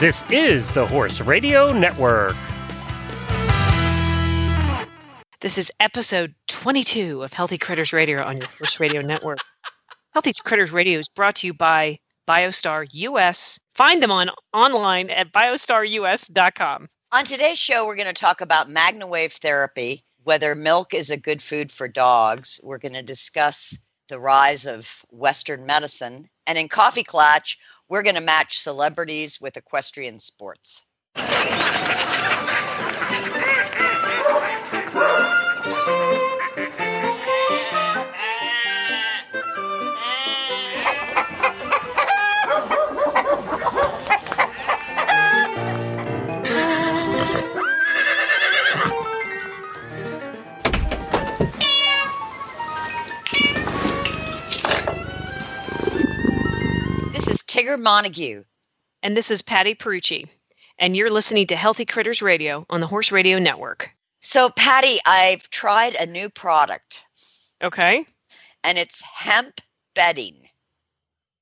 This is the Horse Radio Network. This is episode 22 of Healthy Critters Radio on your Horse Radio Network. Healthy Critters Radio is brought to you by BioStar US. Find them on online at biostarus.com. On today's show, we're going to talk about MagnaWave therapy, whether milk is a good food for dogs. We're going to discuss the rise of Western medicine. And in Coffee Klatch, we're going to match celebrities with equestrian sports. Tigger Montague. And this is Patty Perucci. And you're listening to Healthy Critters Radio on the Horse Radio Network. So, Patty, I've tried a new product, Okay. and it's hemp bedding.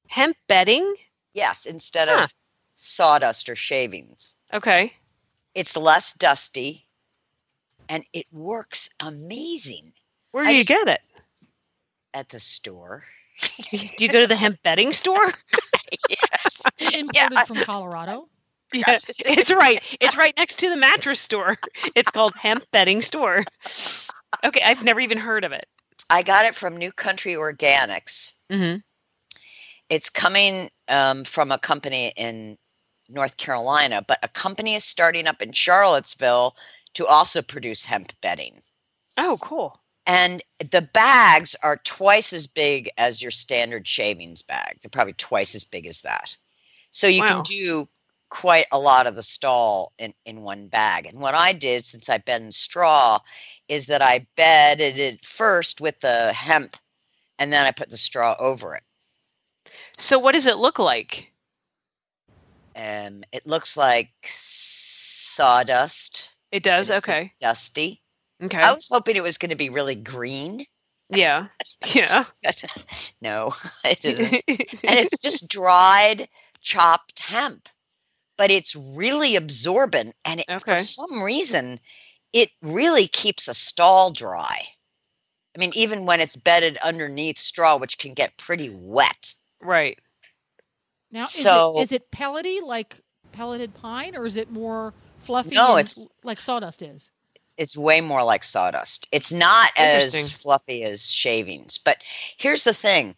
Hemp bedding? Yes, instead Huh. of sawdust or shavings. Okay. It's less dusty, and it works amazing Where I do you just- get it? at the store. Do you go to the hemp bedding store? yes. imported Yeah, I- from Colorado. Yeah, it's right. It's right next to the mattress store. It's called Hemp Bedding Store. Okay, I've never even heard of it. I got it from New Country Organics. Mm-hmm. It's coming um, from a company in North Carolina, but a company is starting up in Charlottesville to also produce hemp bedding. Oh, cool. And the bags are twice as big as your standard shavings bag. They're probably twice as big as that. So you Wow. can do quite a lot of the stall in, in one bag. And what I did since I bed in straw is that I bedded it first with the hemp and then I put the straw over it. So, what does it look like? Um, it looks like sawdust. It does. It's Okay. Dusty. Okay. I was hoping it was going to be really green. Yeah. Yeah. no, it isn't. and it's just dried chopped hemp but it's really absorbent and it, Okay. for some reason it really keeps a stall dry i mean even when it's bedded underneath straw which can get pretty wet right. Now, is, So- it, is it pellety like pelleted pine, or is it more fluffy? No, and it's- like sawdust is. It's way more like sawdust. It's not as fluffy as shavings but here's the thing.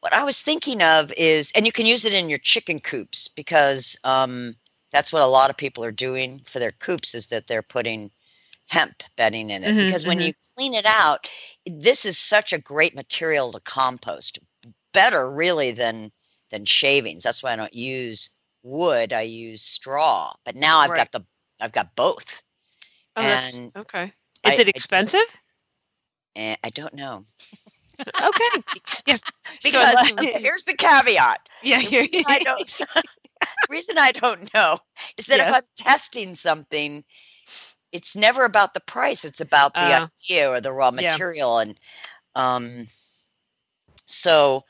What i was thinking of is and you can use it in your chicken coops because um, that's what a lot of people are doing for their coops is that they're putting hemp bedding in it. Mhm, because when you clean it out this is such a great material to compost better really than than shavings. That's why i don't use wood i use straw but now i've Right. got the i've got both Oh, that's And okay. Is I it just- expensive? and i don't know Okay. Yes. because like- here's the caveat Yeah. the reason I don't reason I don't know is that if I'm testing something, it's never about the price. It's about the Uh, idea or the raw yeah. material. And um so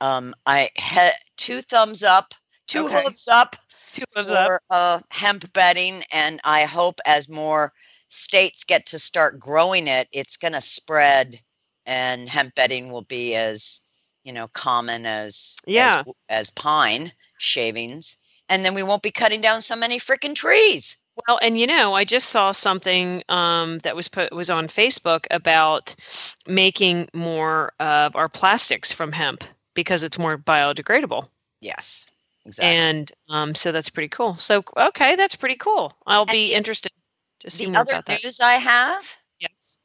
um I had two thumbs up, two Okay. hooves up Two of them. uh, hemp bedding, and I hope as more states get to start growing it, it's going to spread, and hemp bedding will be as you know common as Yeah. as, as pine shavings, and then we won't be cutting down so many freaking trees. Well, and you know, I just saw something um, that was put was on Facebook about making more of our plastics from hemp because it's more biodegradable, Yes, exactly. and um, so that's pretty cool. So, okay, that's pretty cool. I'll be the- interested to see the more other about that. news I have Yes.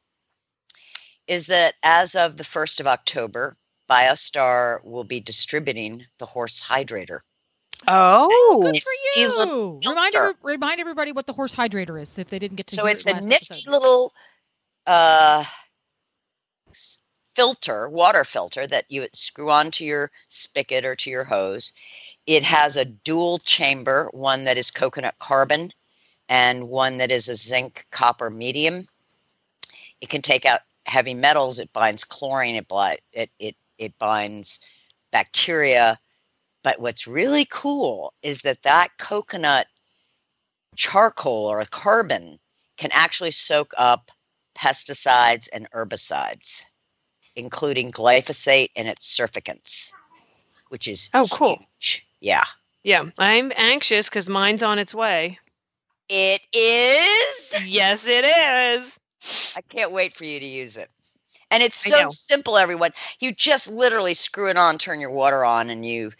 is that as of the first of October, BioStar will be distributing the horse hydrator. Oh, Good for you. Remind, filter. every- remind everybody what the horse hydrator is if they didn't get to so hear it's it a nifty episode. little uh filter water filter that you screw onto your spigot or to your hose it has a dual chamber one that is coconut carbon and one that is a zinc copper medium it can take out heavy metals it binds chlorine it bli- it it, it binds bacteria But what's really cool is that that coconut charcoal or carbon can actually soak up pesticides and herbicides, including glyphosate and its surfactants, which is Oh, cool. huge. Yeah. Yeah, I'm anxious because mine's on its way. It is. Yes, it is. I can't wait for you to use it. And it's so simple, everyone. You just literally screw it on, turn your water on, and you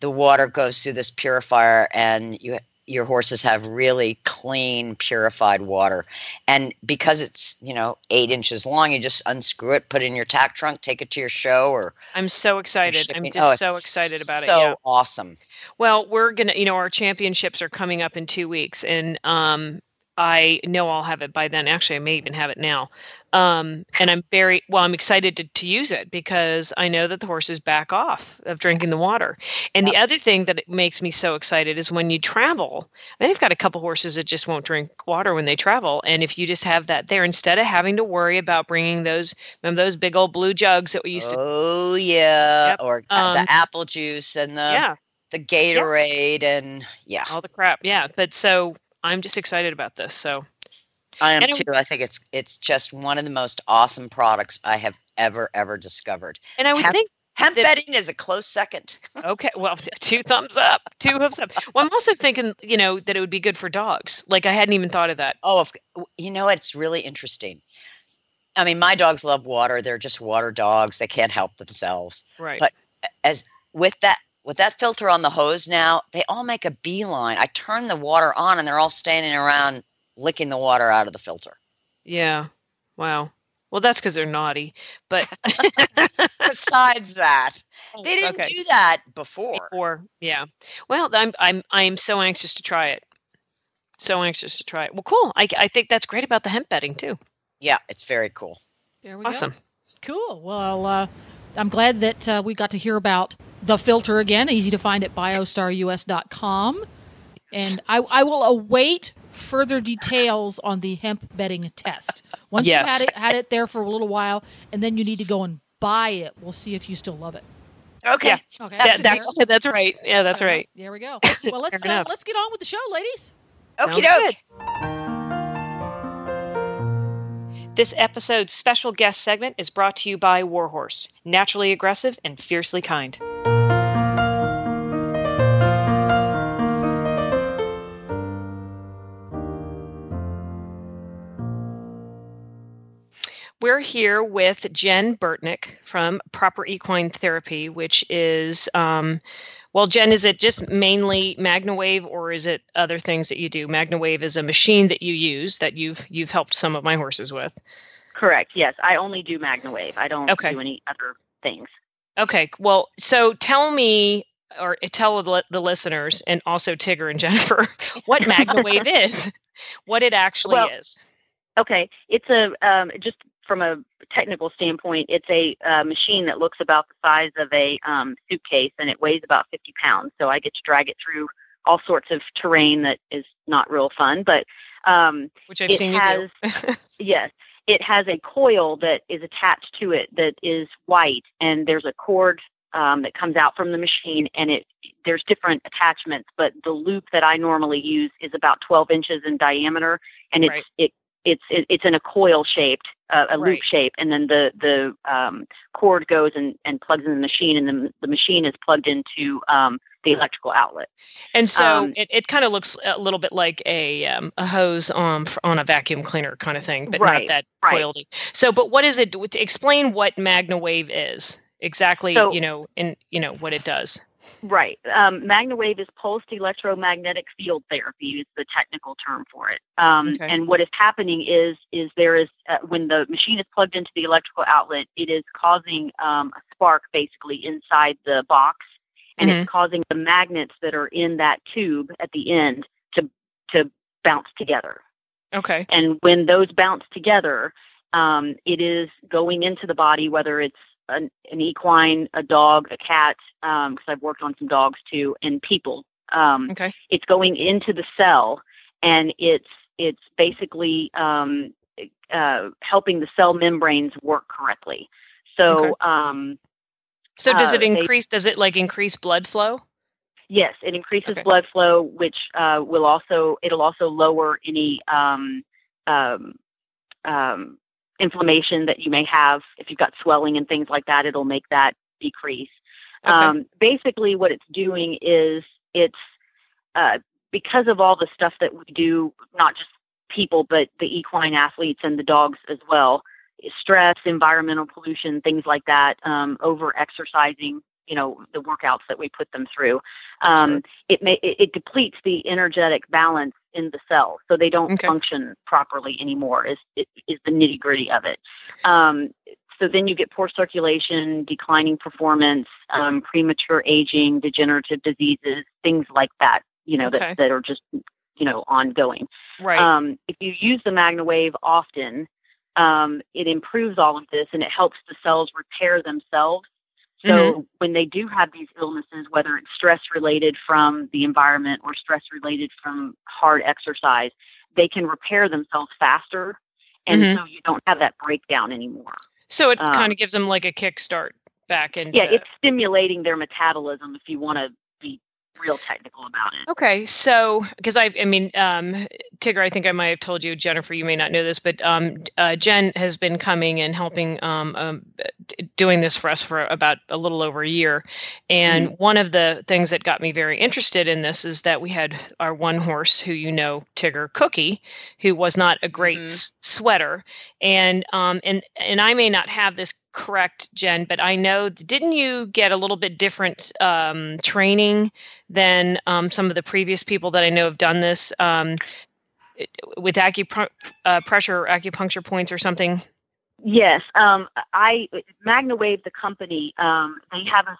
the water goes through this purifier and you your horses have really clean, purified water. And because it's, you know, eight inches long, you just unscrew it, put it in your tack trunk, take it to your show or I'm so excited. I'm just Oh, so excited about so it. Yeah. awesome. Well, we're gonna, you know, our championships are coming up in two weeks, and um, I know I'll have it by then. Actually, I may even have it now. Um, and I'm very well. I'm excited to, to use it because I know that the horses back off of drinking the water. And the other thing that makes me so excited is when you travel. I've got a couple horses that just won't drink water when they travel, and if you just have that there instead of having to worry about bringing those, remember those big old blue jugs that we used to. Oh yeah. Yep. Or Um, the apple juice and the yeah, the Gatorade and yeah. all the crap. Yeah, but so I'm just excited about this. So. I am it- too. I think it's it's just one of the most awesome products I have ever ever discovered. And I would Have- think, Hemp That- bedding is a close second. okay, well, two thumbs up, two hooves up. Well, I'm also thinking, you know, that it would be good for dogs. Like I hadn't even thought of that. Oh, of- you know it's really interesting. I mean, my dogs love water. They're just water dogs. They can't help themselves. Right. But- As with that with that filter on the hose now, they all make a beeline. I turn the water on and they're all standing around licking the water out of the filter. yeah. Wow. Well, that's because they're naughty. But Besides that, they didn't okay. do that before. Before, yeah. Well, I'm I'm I'm so anxious to try it. So anxious to try it. Well, cool. I I think that's great about the hemp bedding too. Yeah, it's very cool. There we Awesome. go. Awesome. Cool. Well, uh, I'm glad that uh, we got to hear about the filter again. Easy to find at biostarus.com. And I, I will await further details on the hemp bedding test. Once Yes. you had it had it there for a little while, and then you need to go and buy it. We'll see if you still love it. Okay. Yeah. Okay. Yeah, That's that's that's right. Yeah, that's Fair enough. right. There we go. Well, let's uh, let's get on with the show, ladies. Sounds Okie doke. This episode's special guest segment is brought to you by Warhorse, naturally aggressive and fiercely kind. We're here with Jen Burtnick from Proper Equine Therapy, which is, um, well, Jen, is it just mainly MagnaWave, or is it other things that you do? MagnaWave is a machine that you use that you've you've helped some of my horses with. Correct. Yes, I only do MagnaWave. I don't Okay. do any other things. Okay, well, so tell me, or tell the, listeners, and also Tigger and Jennifer, what MagnaWave is, what it actually Well, is. Okay, it's a um, just from a technical standpoint, it's a uh, machine that looks about the size of a um, suitcase and it weighs about 50 pounds. So I get to drag it through all sorts of terrain that is not real fun, but um, Which I've it seen has- you do. Yes. It has a coil that is attached to it that is white, and there's a cord um, that comes out from the machine, and it there's different attachments, but the loop that I normally use is about 12 inches in diameter, and it's Right. it it's it, it's in a coil shaped, uh, a Right. loop shape, and then the the um, cord goes and, and plugs in the machine, and then the machine is plugged into um, the electrical outlet. And so Um, it, it kind of looks a little bit like a um, a hose on on a vacuum cleaner kind of thing, but not Right, that right. coiled. So, but what is it? To explain what MagnaWave is exactly. So- you know, and you know what it does. Right. Um, MagnaWave is pulsed electromagnetic field therapy is the technical term for it. Um, Okay. And what is happening is is there is uh, when the machine is plugged into the electrical outlet, it is causing um, a spark basically inside the box, and Mm-hmm. it's causing the magnets that are in that tube at the end to to bounce together. Okay. And when those bounce together, um, it is going into the body, whether it's an, an equine, a dog, a cat, because I've worked on some dogs too, and people. Um, Okay. It's going into the cell, and it's it's basically um, uh, helping the cell membranes work correctly. So Okay. um, So does Uh, it they- increase? Does it like increase blood flow? Yes, it increases Okay. blood flow, which uh, will also it'll also lower any um, um, um, inflammation that you may have. If you've got swelling and things like that, it'll make that decrease. Okay. Um, basically, what it's doing is it's uh, because of all the stuff that we do, not just people, but the equine athletes and the dogs as well. Stress, environmental pollution, things like that, um, over exercising, you know, the workouts that we put them through. Um, It may it, it depletes the energetic balance in the cells, so they don't Okay. function properly anymore. Is is the nitty gritty of it. Um, so then you get poor circulation, declining performance, um, premature aging, degenerative diseases, things like that. You know Okay. that that are just you know ongoing. Right. Um, if you use the MagnaWave often, um, it improves all of this and it helps the cells repair themselves. So when they do have these illnesses, whether it's stress related from the environment or stress related from hard exercise, they can repair themselves faster. And Mhm. so you don't have that breakdown anymore. so it um, kind of gives them like a kickstart back into. Yeah, it's stimulating their metabolism if you want to real technical about it. Okay, so because I, I mean, um, Tigger, I think I might have told you, Jennifer, you may not know this, but um, uh, Jen has been coming and helping um, um, doing this for us for about a little over a year. And one of the things that got me very interested in this is that we had our one horse, who you know, Tigger Cookie, who was not a great Mhm. s- sweater, and um, and and I may not have this correct, Jen, but I know didn't you get a little bit different um, training than um, some of the previous people that I know have done this um, with acupressure uh, or acupuncture points or something? Yes, um, I MagnaWave, the company, um, they have us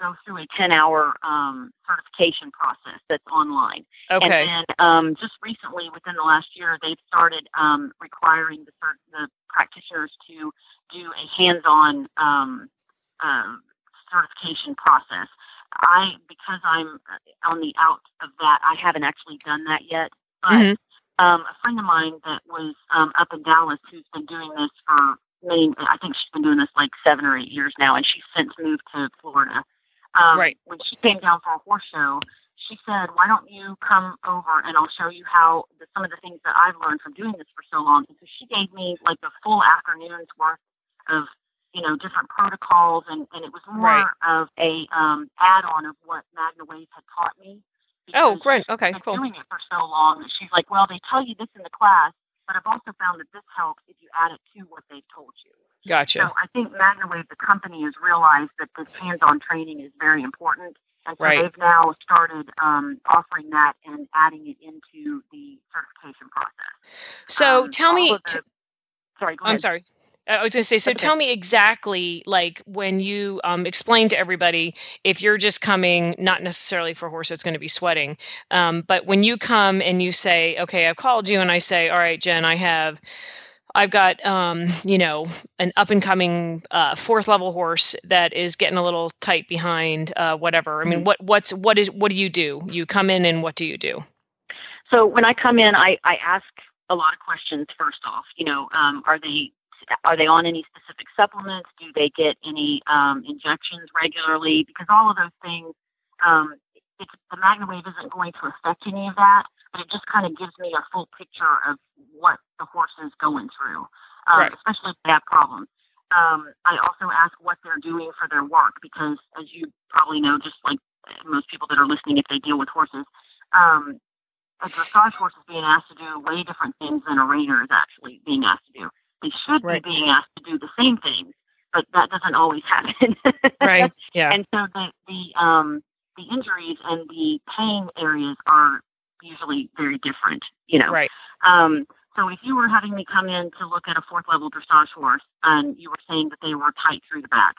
go through a ten-hour um, certification process that's online. Okay. And then um, just recently, within the last year, they've started um, requiring the, the practitioners to do a hands-on um, um, certification process. I, because I'm uh, on the out of that, I haven't actually done that yet. But Mhm. um, a friend of mine that was um, up in Dallas, who's been doing this for many, I think she's been doing this like seven or eight years now, and she's since moved to Florida. Um, Right. When she came down for a horse show, she said, "Why don't you come over and I'll show you how the, some of the things that I've learned from doing this for so long." And so she gave me like a full afternoon's worth of you know different protocols, and and it was more Right. of a um, add-on of what Magnawave had taught me. Oh, great. Okay, been cool. Doing it for so long that she's like, "Well, they tell you this in the class, but I've also found that this helps if you add it to what they've told you." Gotcha. So I think MagnaWave, the company, has realized that this hands-on training is very important, and so Right. they've now started um, offering that and adding it into the certification process. So Um, tell me. the- t- sorry, go I'm ahead. sorry. I was going to say, so okay. tell me exactly, like when you um, explain to everybody, if you're just coming, not necessarily for a horse that's going to be sweating, um, but when you come and you say, okay, I've called you and I say, all right, Jen, I have, I've got, um, you know, an up and coming uh, fourth level horse that is getting a little tight behind, uh, whatever. I mean, Mhm. what, what's, what is, what do you do? You come in and what do you do? So when I come in, I, I ask a lot of questions. First off, you know, um, are they are they on any specific supplements? Do they get any um, injections regularly? Because all of those things, um, it's, the MagnaWave isn't going to affect any of that, but it just kind of gives me a full picture of what the horse is going through, um, Right. especially if they have problems. Um, I also ask what they're doing for their work because, as you probably know, just like most people that are listening, if they deal with horses, um, a dressage horse is being asked to do way different things than a reiner is actually being asked to do. They should Right. be being asked to do the same things, but that doesn't always happen. Right. Yeah. and so the the um the injuries and the pain areas are usually very different. You know. Right. Um, so if you were having me come in to look at a fourth level dressage horse and you were saying that they were tight through the back,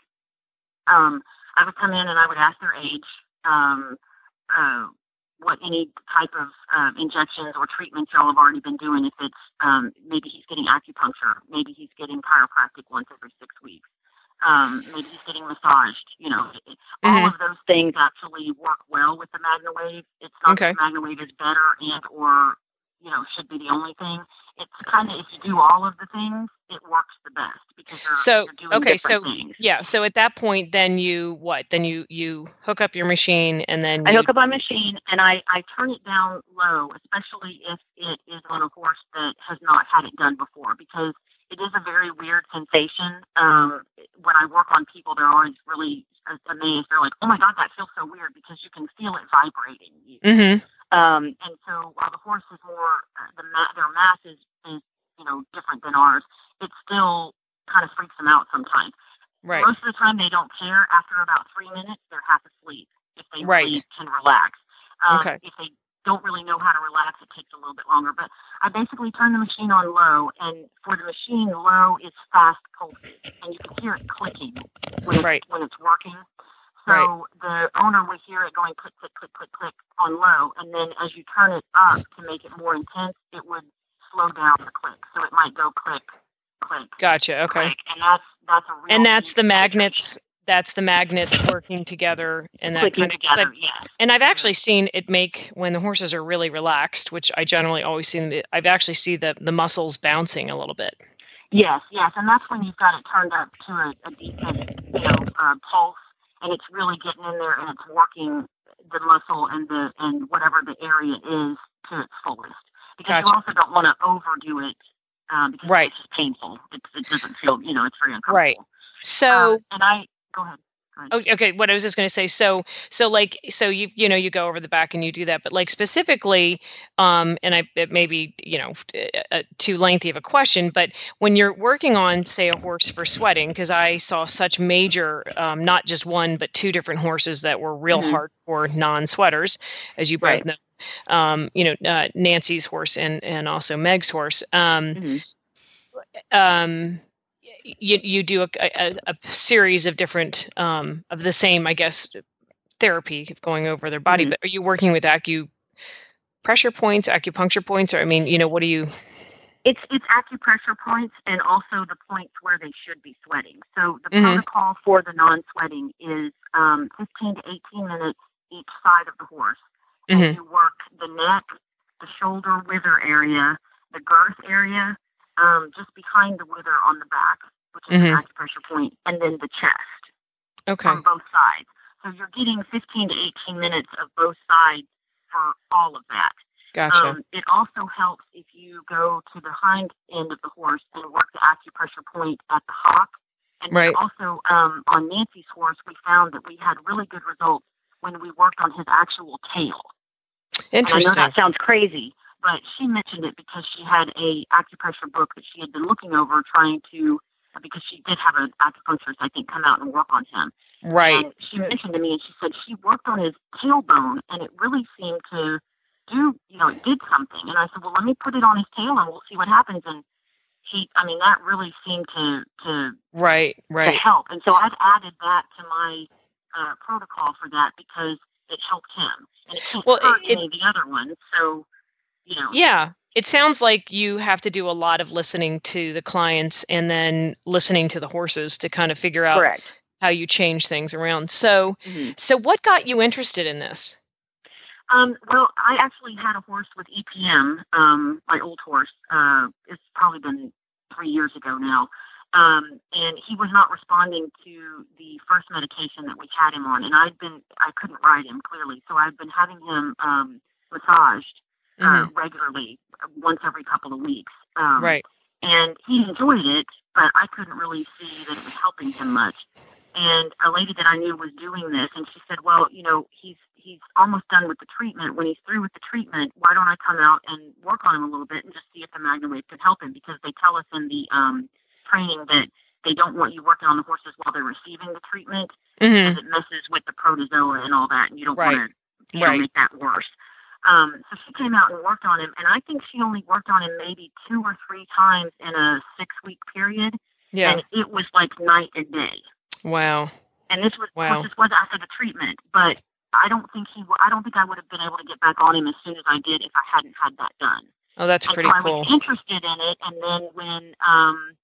um, I would come in and I would ask their age, um, uh, what any type of uh, injections or treatments y'all have already been doing. If it's um, maybe he's getting acupuncture, maybe he's getting chiropractic once every six weeks, um, maybe he's getting massaged. You know, all Mhm. of those things actually work well with the MagnaWave. It's not Okay. that MagnaWave is better and or you know should be the only thing. It's kind of if you do all of the things, it works the best because you're, So, you're doing okay, so things. Yeah. So at that point, then you what? Then you you hook up your machine and then I you, hook up my machine and I, I turn it down low, especially if it is on a horse that has not had it done before, because it is a very weird sensation. Um, when I work on people, they're always really amazed. They're like, "Oh my god, that feels so weird," because you can feel it vibrating. You- Mhm. Um, and so while the horse is more, uh, the ma- their mass is, is, you know, different than ours, it still kind of freaks them out sometimes. Right. Most of the time, they don't care. After about three minutes, they're half asleep if they Right. really can relax. Um, Okay. If they don't really know how to relax, it takes a little bit longer. But I basically turn the machine on low, and for the machine, low is fast pulsing, and you can hear it clicking when it's, Right. when it's working. So the owner would hear it going click, click, click, click, click on low, and then as you turn it up to make it more intense, it would slow down the click. So it might go click, click, Gotcha. Okay. click, and that's that's a real And that's the magnets. That's the magnets working together and that clicking kind of together. I've- Yes. And I've actually seen it make when the horses are really relaxed, which I generally always see. the- I've actually see the the muscles bouncing a little bit. Yes, yes, and that's when you've got it turned up to a, a decent, you know, uh, pulse, and it's really getting in there and it's working the muscle and the and whatever the area is to its fullest. Because Gotcha. you also don't want to overdo it, um, because Right. it's just painful. It, it doesn't feel, you know, it's very uncomfortable. Right. So Um, and I go ahead. Oh, okay. What I was just going to say. So, so like, so you, you know, you go over the back and you do that, but like specifically, um, and I, it may be, you know, uh, too lengthy of a question, but when you're working on, say, a horse for sweating, because I saw such major, um, not just one, but two different horses that were real Mhm. hardcore non-sweaters, as you both Right. know. Um, you know, uh, Nancy's horse and and also Meg's horse. Um, Mhm. um you you do a, a, a series of different um of the same i guess therapy of going over their body Mhm. but are you working with acupressure points acupuncture points or i mean you know what do you It's it's acupressure points and also the points where they should be sweating. So the Mhm. protocol for the non-sweating is um, 15 to 18 minutes each side of the horse. Mhm. And you work the neck, the shoulder wither area, the girth area, um, just behind the wither on the back, which is Mhm. an acupressure point, and then the chest okay on both sides. So you're getting 15 to 18 minutes of both sides for all of that. gotcha Um, it also helps if you go to the hind end of the horse and work the acupressure point at the hock. And Right. also um, on Nancy's horse, we found that we had really good results when we worked on his actual tail. And I know that sounds crazy, but she mentioned it because she had a acupressure book that she had been looking over, trying to because she did have an acupuncturist, I think, come out and work on him. right And she mentioned to me, and she said she worked on his tailbone, and it really seemed to do, you know, it did something. And I said, well, let me put it on his tail, and we'll see what happens. And he, I mean, that really seemed to to, right right, to help. And so I've added that to my uh, protocol for that because it helped him, and it can't Well, it- of the other one. So, you know, yeah it sounds like you have to do a lot of listening to the clients and then listening to the horses to kind of figure out correct. how you change things around so Mhm. so what got you interested in this Um, well, I actually had a horse with EPM, um, my old horse. Uh, it's probably been three years ago now. Um, and he was not responding to the first medication that we had him on. And I'd been, I couldn't ride him clearly. So I've been having him um, uh, Mhm. regularly, uh, once every couple of weeks. Um, right and he enjoyed it, but I couldn't really see that it was helping him much. And a lady that I knew was doing this, and she said, "Well, you know, he's he's almost done with the treatment. When he's through with the treatment, why don't I come out and work on him a little bit and just see if the MagnaWave can help him? Because they tell us in the um, training that they don't want you working on the horses while they're receiving the treatment Mhm. because it messes with the protozoa and all that, and you don't Right. want to you know, make that worse. Um, so she came out and worked on him, and I think she only worked on him maybe two or three times in a six week period, yeah and it was like night and day. wow And this was Wow. this was after the treatment, but I don't think he w- I don't think I would have been able to get back on him as soon as I did if I hadn't had that done. oh that's And pretty so I cool was interested in it, and then when um,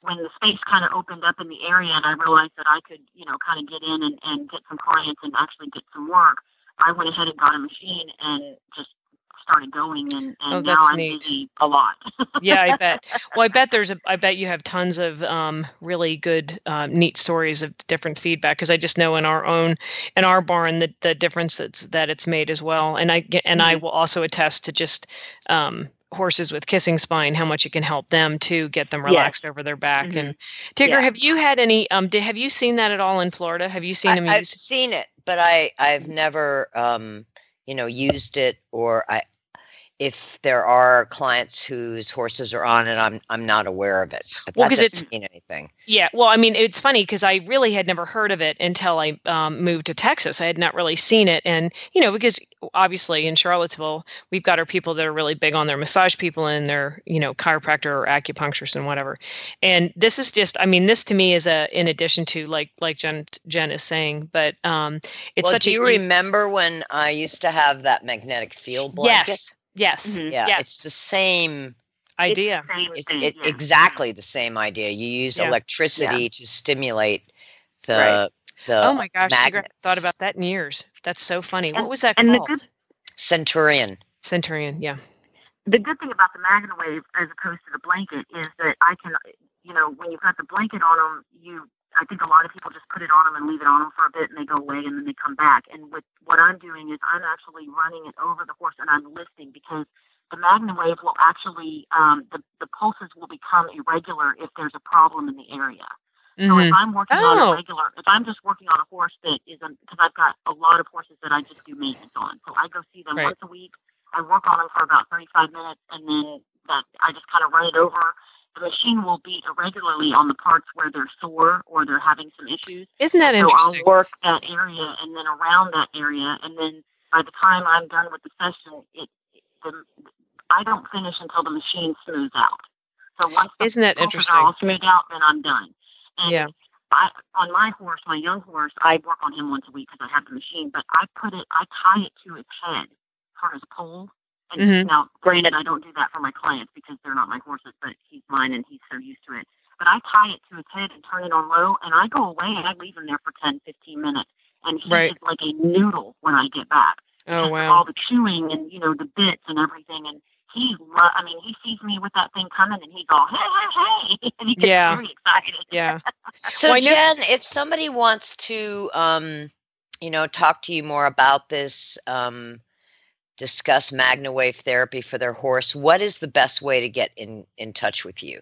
when the space kind of opened up in the area, and I realized that I could, you know, kind of get in and, and get some clients and actually get some work, I went ahead and got a machine and just started going, and, and Oh, now I'm neat. busy a lot. yeah, I bet. Well, I bet there's a. I bet you have tons of um, really good, uh, neat stories of different feedback because I just know in our own, in our barn, the the difference that's that it's made as well. And I and I will also attest to just um, horses with kissing spine, how much it can help them to get them Yes. relaxed over their back. Mhm. And Tigger, Yeah. have you had any? Um, did, have you seen that at all in Florida? Have you seen I, them I've seen it, but I I've never um you know used it or I if there are clients whose horses are on it, I'm I'm not aware of it. But Well, that 'cause it's- mean anything. Yeah, well, I mean, it's funny because I really had never heard of it until I um, moved to Texas. I had not really seen it, and you know, because obviously in Charlottesville, we've got our people that are really big on their massage people and their, you know, chiropractor or acupuncturist and whatever. And this is just, I mean, this to me is a in addition to like like Jen Jen is saying, but um, it's well, such do a you remember when I used to have that magnetic field blanket? yes, yes, Mhm. Yeah, yes. it's the same. idea. It's the same It's thing, it, yeah. exactly the same idea. You use Yeah. electricity to stimulate the Right. the oh my gosh, Tigger, I thought about that in years. That's so funny. what was that and the called? good- Centurion. Centurion. Yeah. the good thing about the MagnaWave, as opposed to the blanket is that I can, you know, when you've got the blanket on them, you, I think a lot of people just put it on them and leave it on them for a bit and they go away and then they come back. And with what I'm doing is I'm actually running it over the horse and I'm lifting because the MagnaWave will actually, um, the, the pulses will become irregular if there's a problem in the area. So Mhm. if I'm working on Oh. a regular, if I'm just working on a horse that isn't, because I've got a lot of horses that I just do maintenance on. So I go see them Right. once a week. I work on them for about 35 minutes, and then that I just kind of run it over. The machine will beat irregularly on the parts where they're sore or they're having some issues. Isn't that So interesting? I'll work that area and then around that area, and then by the time I'm done with the session, it, the, I don't finish until the machine smooths out. So once the Isn't that interesting? all smoothed out, then I'm done. And Yeah. I, on my horse, my young horse, I work on him once a week because I have the machine. But I put it, I tie it to his head for his pole. And Mhm. now, granted, I don't do that for my clients because they're not my horses, but he's mine and he's so used to it. But I tie it to his head and turn it on low, and I go away and I leave him there for 10, 15 minutes. And he Right. is like a noodle when I get back. Oh wow. All the chewing and you know the bits and everything, and he, lo- I mean, he sees me with that thing coming, and he's all hey, hey, hey, and he gets Yeah. very excited. Yeah. So Well, I know- Jen, if somebody wants to, um, you know, talk to you more about this, um, discuss MagnaWave therapy for their horse, what is the best way to get in in touch with you?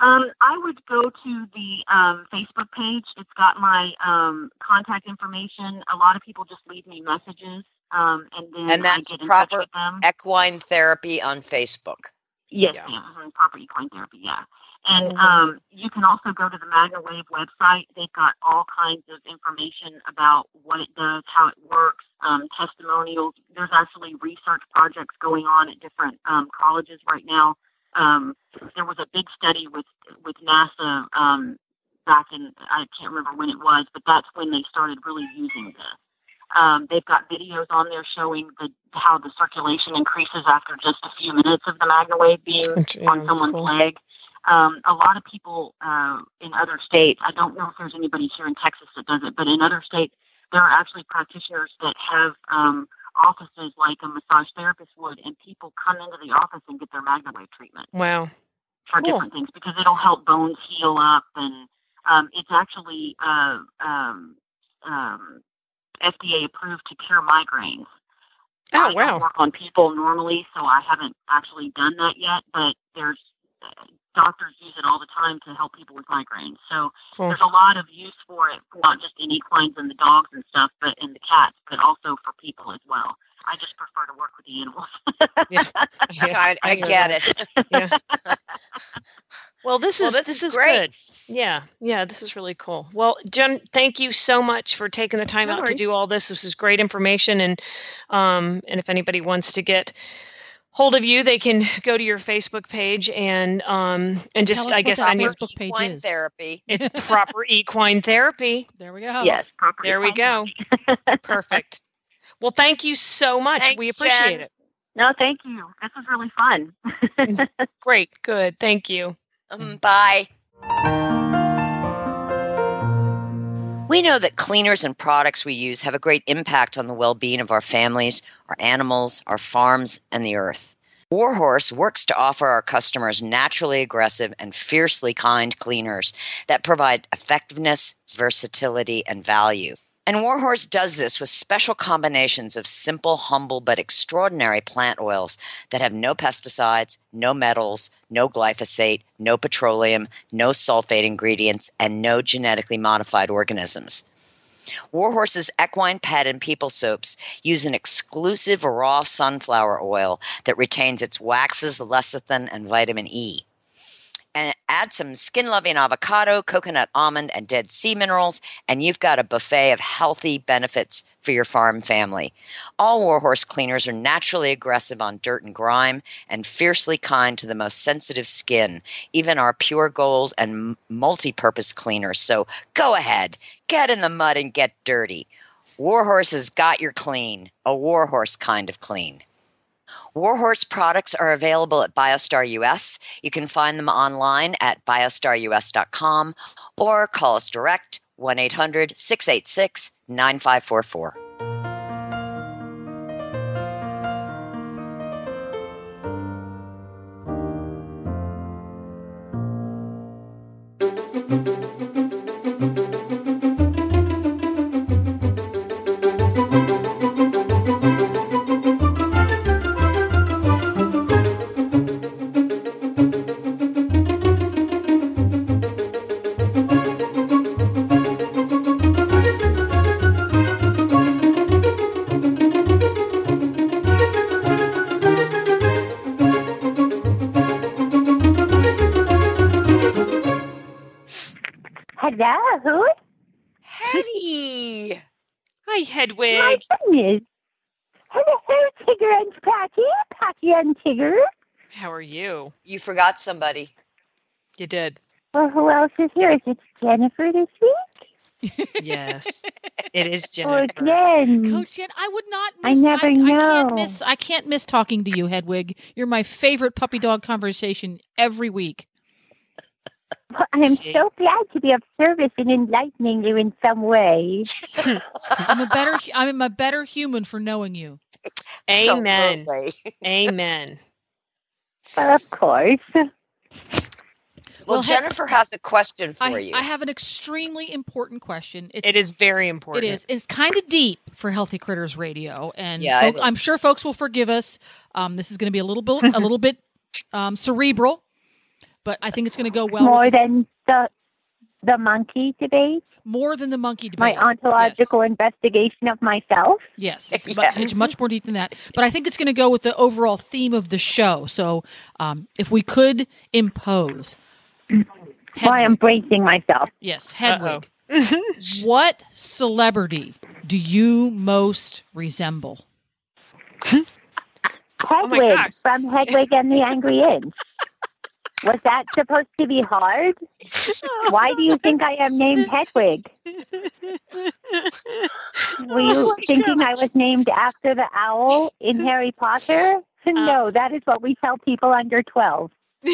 Um, I would go to the um, Facebook page. It's got my um, contact information. A lot of people just leave me messages, um, and then And that's I get in proper touch with them. Equine therapy on Facebook. Yes, Yeah. ma'am. mhm, Proper equine therapy, yeah. And Mhm. um, you can also go to the MagnaWave website. They've got all kinds of information about what it does, how it works, um, testimonials. There's actually research projects going on at different um, colleges right now. Um, there was a big study with with NASA um, back in I can't remember when it was, but that's when they started really using this. Um, they've got videos on there showing the, how the circulation increases after just a few minutes of the MagnaWave being Yeah, on someone's cool. leg. Um, a lot of people uh, in other states, I don't know if there's anybody here in Texas that does it, but in other states, there are actually practitioners that have um, offices like a massage therapist would, and people come into the office and get their MagnaWave treatment Wow. for Cool. different things because it'll help bones heal up, and um, it's actually uh, um, um, FDA approved to cure migraines. Oh I wow. work on people normally, so I haven't actually done that yet. But there's doctors use it all the time to help people with migraines. So Cool. there's a lot of use for it, not just in equines and the dogs and stuff, but in the cats, but also for people as well. I just prefer to work with the animals. Yeah, I, I hear get that. it. Yeah. Well, this Well, is this this, is is great. good. Yeah, yeah, this is really cool. Well, Jen, thank you so much for taking the time No out to do all this. This is great information, and um, and if anybody wants to get hold of you, they can go to your Facebook page and um and just us I guess that send your Facebook page Equine is. therapy. it's proper equine therapy. There we go. yes, proper There we go. Perfect. Well, thank you so much. we appreciate Jen. it. No, thank you. This was really fun. Great. Good. Thank you. Um, bye. We know that cleaners and products we use have a great impact on the well being of our families, our animals, our farms, and the earth. Warhorse works to offer our customers naturally aggressive and fiercely kind cleaners that provide effectiveness, versatility, and value. And Warhorse does this with special combinations of simple, humble, but extraordinary plant oils that have no pesticides, no metals, no glyphosate, no petroleum, no sulfate ingredients, and no genetically modified organisms. Warhorse's equine pet and people soaps use an exclusive raw sunflower oil that retains its waxes, lecithin, and vitamin E. And add some skin loving avocado, coconut almond, and dead sea minerals, and you've got a buffet of healthy benefits for your farm family. All Warhorse cleaners are naturally aggressive on dirt and grime and fiercely kind to the most sensitive skin, even our pure gold and multi purpose cleaners. So go ahead, get in the mud and get dirty. Warhorse has got your clean, a Warhorse kind of clean. Warhorse products are available at BioStar US. You can find them online at biostarus.com or call us direct 1 800 686 9544. Hello? Hetty! Hi, Hedwig. My Hedwig. goodness. Hello, Tigger and Patty. Patty and Tigger. How are you? You forgot somebody. You did. Well, who else is here? Is it Jennifer this week? Yes. it is Or Jennifer. Jen? Coach Jen, I would not I never I, can't miss I can't miss talking to you, Hedwig. You're my favorite puppy dog conversation every week. Well, I am See? so glad to be of service in enlightening you in some way. I'm a better I'm a better human for knowing you. Amen. Amen. Well, of course. Well, Well, Het- Jennifer has a question for I, you. I have an extremely important question. It's, It is very important. It is. It's kind of deep for Healthy Critters Radio, and Yeah, folk- I'm sure folks will forgive us. Um, this is going to be a little bit, a little bit um, cerebral, but I think it's going to go well. More than the the monkey debate, more than the monkey debate. my ontological investigation of myself. Yes, it's, mu- Yes. it's much more deep than that. But I think it's going to go with the overall theme of the show. So, um, if we could impose, Well, I am Hedwig, bracing myself. yes, Hedwig, what celebrity do you most resemble? Oh Hedwig gosh. from Hedwig and the Angry Inch. Was that supposed to be hard? Why do you think I am named Hedwig? Were you oh thinking I was named after the owl in Harry Potter? Uh. No, that is what we tell people under 12.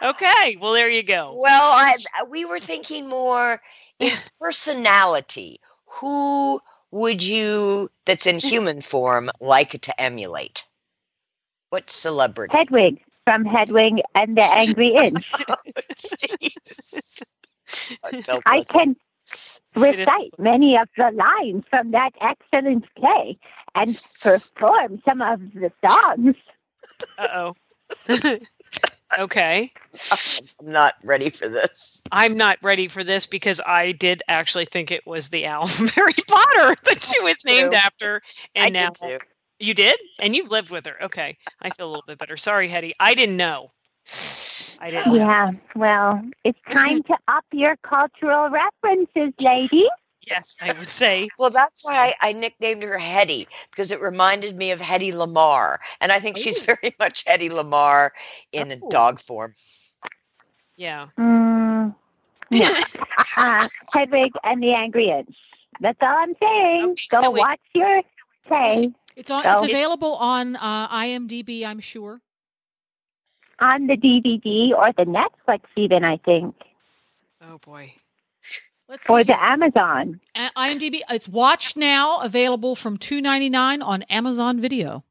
okay. Well, there you go. Well, I, we were thinking more in personality. Who would you, that's in human form, like to emulate? What celebrity? Hedwig from Hedwig and the Angry Inch. Jeez. So I can recite many of the lines from that excellent play and perform some of the songs. Uh oh. okay. I'm not ready for this. I'm not ready for this because I did actually think it was the owl from Harry Potter that she was named after. And I now did too. You did? And you've lived with her. Okay. I feel a little bit better. Sorry, Hetty. I didn't know. I didn't know. Yeah, well, it's time to up your cultural references, lady. Yes, I would say. Well, that's why I, I nicknamed her Hetty because it reminded me of Hetty Lamarr, and I think she's very much Hetty Lamarr in a Oh. dog form. Yeah. Mm, yeah. uh, Hedwig and the Angry Inch. That's all I'm saying. Okay, Go so we- watch your play It's on. So- it's It's- available on uh, IMDb. I'm sure. on the DVD or the Netflix, even, I think. Oh boy. Let's for see the. Amazon. A- IMDb. It's watch now, available from two ninety nine on Amazon Video.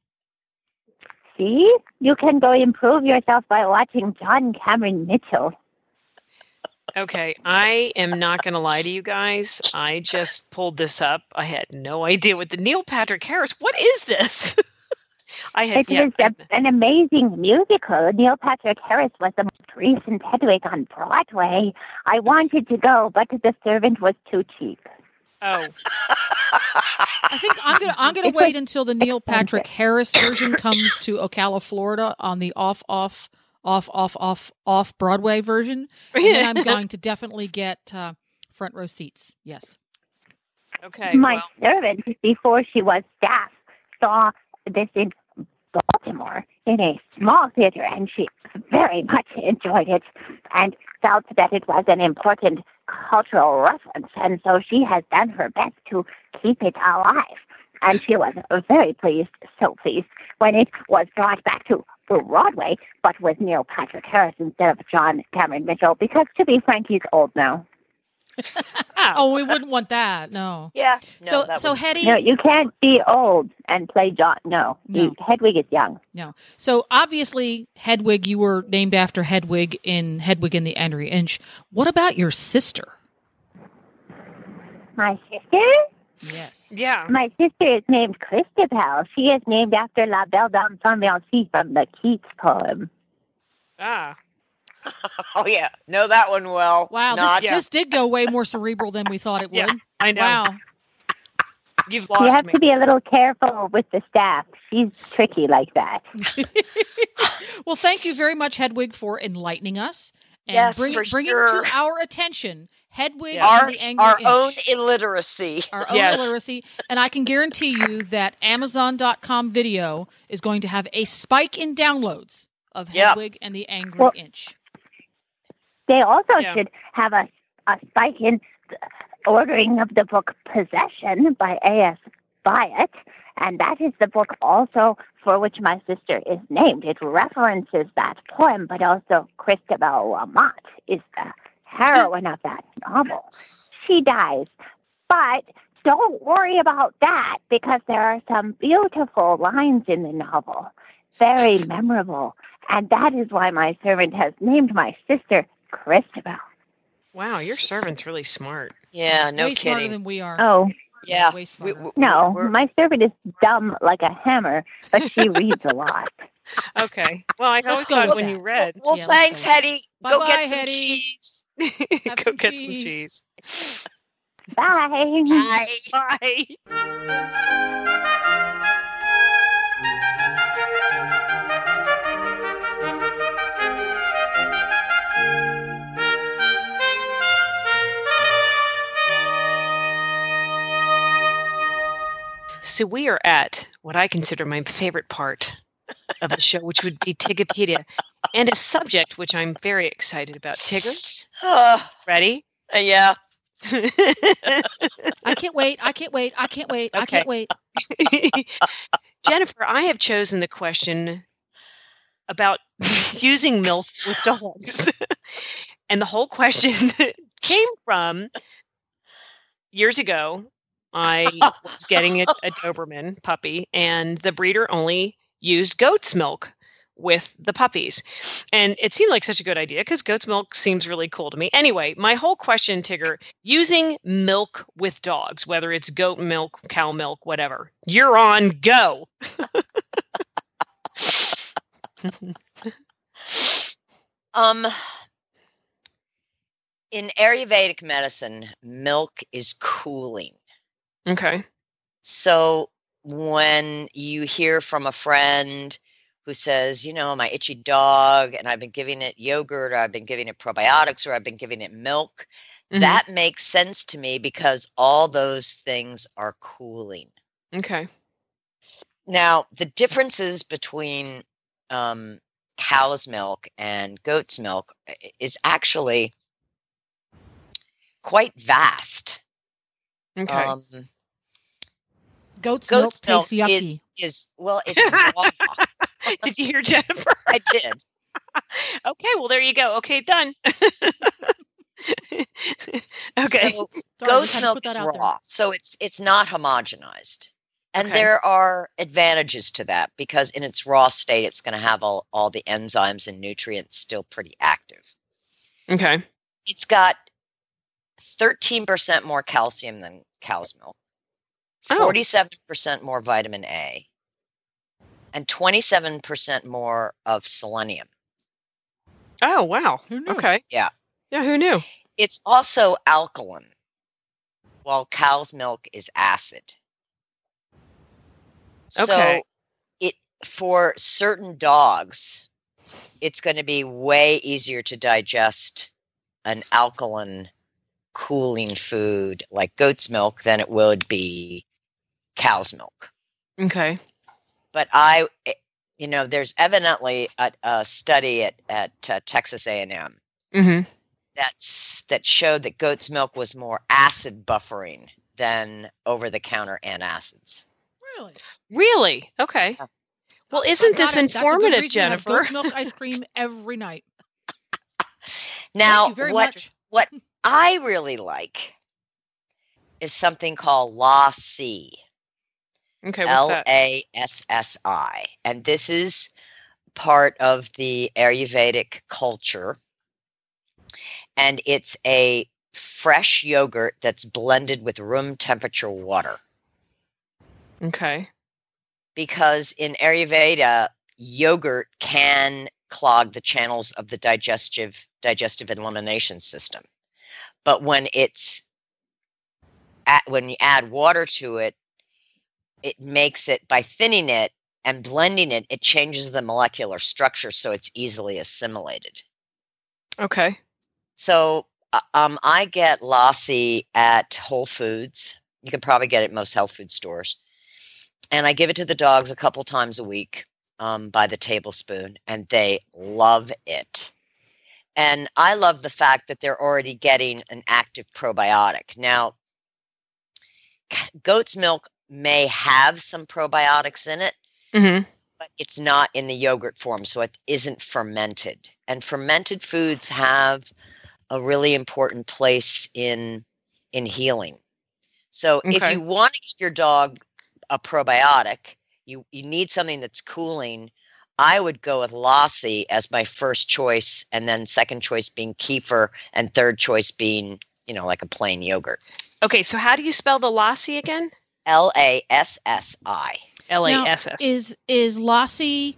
See, you can go improve yourself by watching John Cameron Mitchell. Okay, I am not going to lie to you guys. I just pulled this up. I had no idea what the Neil Patrick Harris. What is this? I had It yeah, is a, an amazing musical. Neil Patrick Harris was the most recent Hedwig on Broadway. I wanted to go, but the servant was too cheap. oh I think I'm gonna I'm gonna It's wait until the Neil Patrick Harris version comes to Ocala, Florida, on the off off off off off off Broadway version, and I'm going to definitely get uh, front row seats. Yes. okay. My well, servant, before she was staff, saw this in Baltimore in a small theater, and she very much enjoyed it and felt that it was an important cultural reference. And so she has done her best to keep it alive. And she was very pleased, so pleased, when it was brought back to Broadway, but with Neil Patrick Harris instead of John Cameron Mitchell, because to be frank, he's old now. oh, Oh, we wouldn't want that. No. Yeah. No, so so would- Hetty. No, you can't be old and play John. No, No. You- Hedwig is young. No. So obviously, Hedwig, you were named after Hedwig in Hedwig and the Angry Inch. What about your sister? My sister? Yes. yeah. My sister is named Christabel. She is named after La Belle Dame sans merci from the Keats poem. Ah. Oh yeah, know that one well. Wow, Not this, this did go way more cerebral than we thought it would. Yeah, I know. Wow. You've lost You have me. to be a little careful with the staff. She's tricky like that. well, thank you very much, Hedwig, for enlightening us and Yes, bring, for bring sure. to our attention Hedwig Yeah. our and the Angry Inch. our Inch. own illiteracy. our own Yes. illiteracy. And I can guarantee you that Amazon.com video is going to have a spike in downloads of Yep. Hedwig and the Angry Well- Inch. They also Yeah. should have a, a spike in ordering of the book Possession by A.S. Byatt. And that is the book also for which my sister is named. It references that poem, but also Christabel LaMotte is the heroine of that novel. She dies. But don't worry about that because there are some beautiful lines in the novel, very memorable. And that is why my servant has named my sister Christabel. Wow, your servant's really smart. Yeah, no way smarter kidding. than we are. Oh, yeah, way we- we- no, we're- my servant is dumb like a hammer, but she reads a lot. Okay. Well, I always go thought when that. you read, well, Yeah, thanks, go. Hetty. Go Bye-bye, get some Hetty. cheese. Go some get some cheese. cheese. Bye. Bye. Bye. So we are at what I consider my favorite part of the show, which would be Tigopedia, and a subject which I'm very excited about. Tigger, Uh, ready? yeah. I can't wait. I can't wait. I can't wait. I can't wait. Jennifer, I have chosen the question about using milk with dogs. and the whole question came from years ago. I was getting a, a Doberman puppy, and the breeder only used goat's milk with the puppies. And it seemed like such a good idea because goat's milk seems really cool to me. Anyway, my whole question, Tigger, using milk with dogs, whether it's goat milk, cow milk, whatever, you're on go. Um, in Ayurvedic medicine, milk is cooling. Okay. So when you hear from a friend who says, you know, my itchy dog, and I've been giving it yogurt, or I've been giving it probiotics, or I've been giving it milk, Mhm. that makes sense to me because all those things are cooling. Okay. Now, the differences between um, cow's milk and goat's milk is actually quite vast. Okay. Um, Goat's, milk goat's milk yucky. is is well, it's did you hear Jennifer? I did. okay, well there you go. Okay, done. okay. So goat's milk is there. raw, so it's it's not homogenized, and Okay. there are advantages to that because in its raw state, it's going to have all all the enzymes and nutrients still pretty active. okay. It's got thirteen percent more calcium than cow's milk, Oh. forty-seven percent more vitamin A, and twenty-seven percent more of selenium. Oh wow. Who knew? Okay. Yeah. Yeah. Who knew? It's also alkaline, while cow's milk is acid. Okay. So it for certain dogs, it's going to be way easier to digest an alkaline cooling food like goat's milk than it would be cow's milk. Okay. But I you know, there's evidently a, a study at at uh, Texas A&M Mm-hmm. that's that showed that goat's milk was more acid buffering than over the counter antacids. Really? Really? Okay. Yeah. Well, isn't this Got it. That's a good informative, reason to have Jennifer? goat's milk ice cream every night. Now, very what much. what I really like is something called Lassi. Okay. L? A S S I. And this is part of the Ayurvedic culture. And it's a fresh yogurt that's blended with room temperature water. Okay. Because in Ayurveda, yogurt can clog the channels of the digestive digestive elimination system. But when it's at, when you add water to it, it makes it by thinning it and blending it, it changes the molecular structure so it's easily assimilated. Okay. So uh, um, I get Lassi at Whole Foods. You can probably get it at most health food stores. And I give it to the dogs a couple times a week um, by the tablespoon, and they love it. And I love the fact that they're already getting an active probiotic. Now, goat's milk may have some probiotics in it, Mm-hmm. but it's not in the yogurt form, so it isn't fermented. And fermented foods have a really important place in in healing. So if you want to give your dog a probiotic, you you need something that's cooling. I would go with Lassi as my first choice, and then second choice being kefir, and third choice being you know like a plain yogurt. Okay. So how do you spell the lassi again? L A S S I. L A Now, S S. Is is lassi?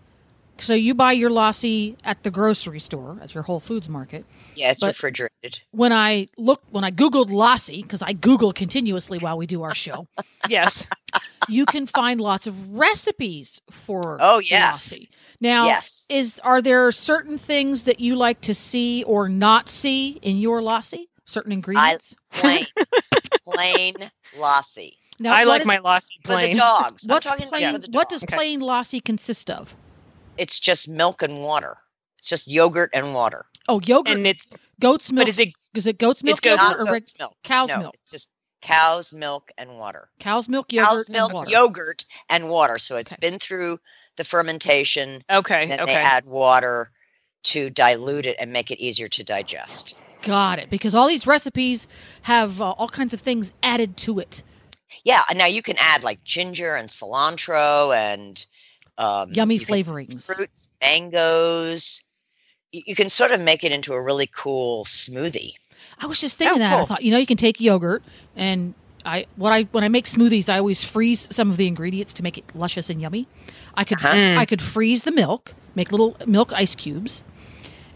So you buy your lassi at the grocery store at your Whole Foods market. Yeah, it's But- refrigerated. When I look, when I googled lassi, because I Google continuously while we do our show, Yes. you can find lots of recipes for Oh, yes. lassi. Now, yes. is are there certain things that you like to see or not see in your lassi? Certain ingredients. plain, plain lassi now, I like is- my lassi for the plain. dogs. I'm talking plain? about for the what does dogs. plain lassi consist of? It's just milk and water. It's just yogurt and water. Oh, yogurt, And it's goat's milk. but is it is it goat's milk It's goat's yogurt Not or reg- goat's milk. cow's no, milk? it's just cow's milk and water. Cow's milk, yogurt, cow's milk, and water. yogurt, and water. So it's Okay. been through the fermentation. okay? Then Okay. they add water to dilute it and make it easier to digest. Got it. Because all these recipes have uh, all kinds of things added to it. Yeah, now you can add like ginger and cilantro and um, Yummy you flavorings. fruits, mangoes. You, you can sort of make it into a really cool smoothie. I was just thinking Oh, that. I thought, you know, you can take yogurt and I what I when I make smoothies, I always freeze some of the ingredients to make it luscious and yummy. I could Uh-huh. Mm. I could freeze the milk, make little milk ice cubes,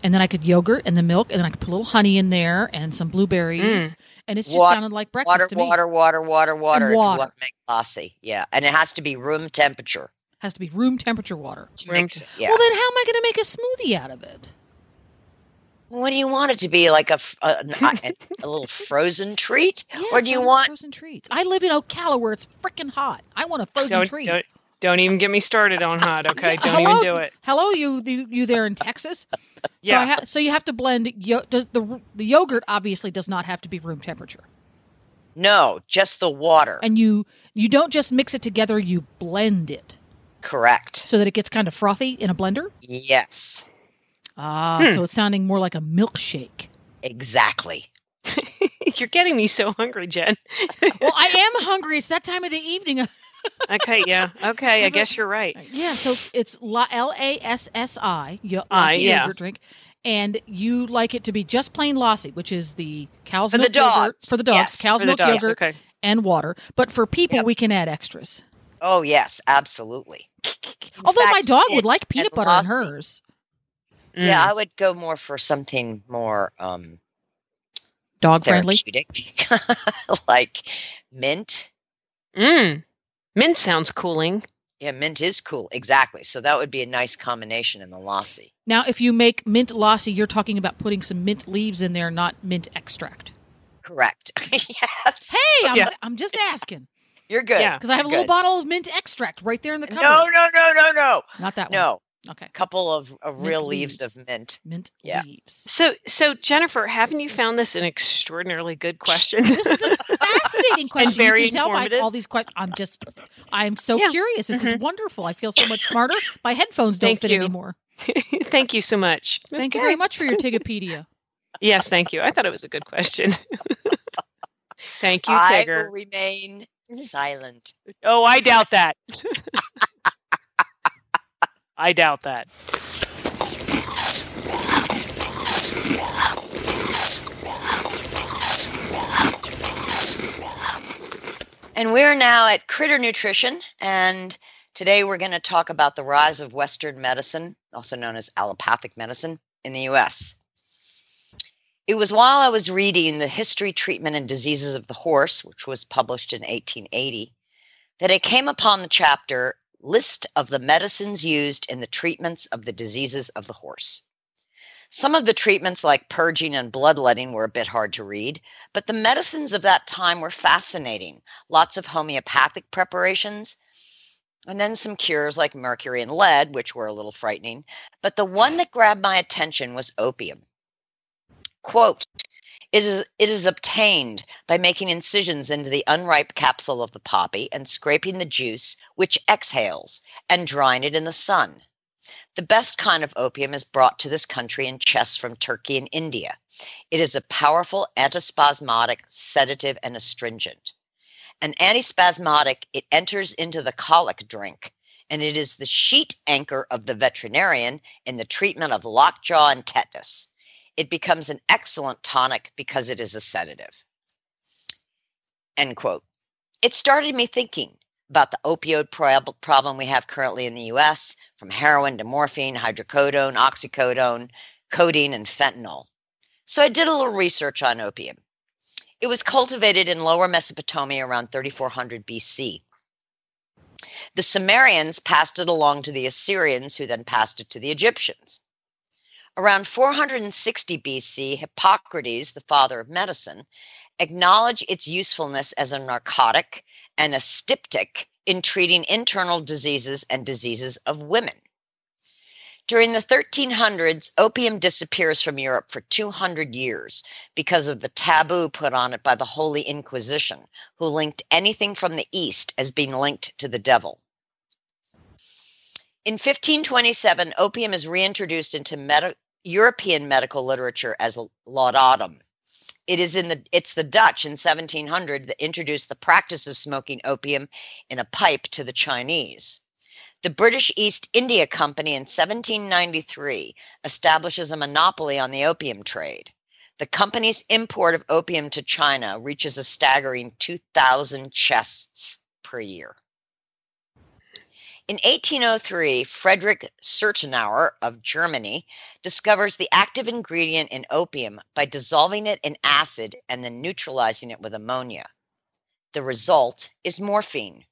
and then I could yogurt and the milk, and then I could put a little honey in there and some blueberries, mm. and it's just Wa- sounded like breakfast Water, to me. water, water, water, water. If you water. want to make lassi, yeah, and it has to be room temperature Has to be room temperature water. to Room mix it. Yeah. Well, then how am I going to make a smoothie out of it? what do you want it to be like a f- a, an- a, a little frozen treat, or do you I want? frozen treats? I live in Ocala where it's freaking hot. I want a frozen don't, treat. don't don't even get me started on hot. Okay, don't Hello? even do it. Hello, you you, you there in Texas? So Yeah. I ha- so you have to blend yo- does the the yogurt obviously does not have to be room temperature. No, just the water. And you you don't just mix it together, you blend it Correct. so that it gets kind of frothy in a blender. Yes, Ah, Hmm. so it's sounding more like a milkshake. exactly. You're getting me so hungry, Jen. well, I am hungry. It's that time of the evening. okay, yeah. Okay, I guess you're right. Yeah, so it's L A S S I, I, yeah. yogurt drink, and you like it to be just plain lassi, which is the cow's For the milk yogurt for the dogs, Yes. cow's For milk dogs, yogurt okay. and water. But for people, Yep. we can add extras. Oh yes, absolutely. In Although my fact, dog would like peanut and butter in lassi- hers. Yeah, Mm. I would go more for something more um Dog friendly. like mint. Mm. Mint sounds cooling. Yeah, mint is cool. Exactly. So that would be a nice combination in the lassi. Now, if you make mint lassi, you're talking about putting some mint leaves in there, not mint extract. Correct. yes. Hey, I'm, Yeah. I'm just asking You're good. Yeah. because I have a You're little good. bottle of mint extract right there in the cupboard. No, no, no, no, no. not that one. No. Okay, couple of, of Mint real leaves leaves. of mint. mint Yeah. leaves. So, so Jennifer, haven't you found this an extraordinarily good question? This is a fascinating question. very you can tell by all these questions. I'm just, I'm so Yeah. curious. This is mm-hmm. wonderful. I feel so much smarter. My headphones don't Thank fit you. anymore. thank you so much. Thank you very much for your Tigopedia. Yes, thank you. I thought it was a good question. thank you, I Tigger. will remain silent. Oh, I doubt that. I doubt that. And we're now at Critter Nutrition, and today we're going to talk about the rise of Western medicine, also known as allopathic medicine, in the US. It was while I was reading The History, Treatment, and Diseases of the Horse, which was published in 1880, that I came upon the chapter List of the Medicines Used in the Treatments of the Diseases of the Horse. Some of the treatments, like purging and bloodletting, were a bit hard to read, but the medicines of that time were fascinating lots of homeopathic preparations, and then some cures like mercury and lead, which were a little frightening. But the one that grabbed my attention was opium. Quote, it is, it is obtained by making incisions into the unripe capsule of the poppy and scraping the juice, which exhales, and drying it in the sun. The best kind of opium is brought to this country in chests from Turkey and India. It is a powerful antispasmodic, sedative, and astringent. An antispasmodic, it enters into the colic drink, and it is the sheet anchor of the veterinarian in the treatment of lockjaw and tetanus. It becomes an excellent tonic because it is a sedative. End quote. It started me thinking about the opioid prob- problem we have currently in the US, from heroin to morphine, hydrocodone, oxycodone, codeine, and fentanyl. So I did a little research on opium. It was cultivated in lower Mesopotamia around 3400 BC. The Sumerians passed it along to the Assyrians, who then passed it to the Egyptians. Around 460 BC, Hippocrates, the father of medicine, acknowledged its usefulness as a narcotic and a styptic in treating internal diseases and diseases of women. During the 1300s, opium disappears from Europe for 200 years because of the taboo put on it by the Holy Inquisition, who linked anything from the East as being linked to the devil. In 1527, opium is reintroduced into medi- European medical literature as laudanum. It is in the it's the Dutch in 1700 that introduced the practice of smoking opium in a pipe to the Chinese. The British East India Company in 1793 establishes a monopoly on the opium trade. The company's import of opium to China reaches a staggering 2,000 chests per year. In 1803, Frederick Sertürner of Germany discovers the active ingredient in opium by dissolving it in acid and then neutralizing it with ammonia. The result is morphine.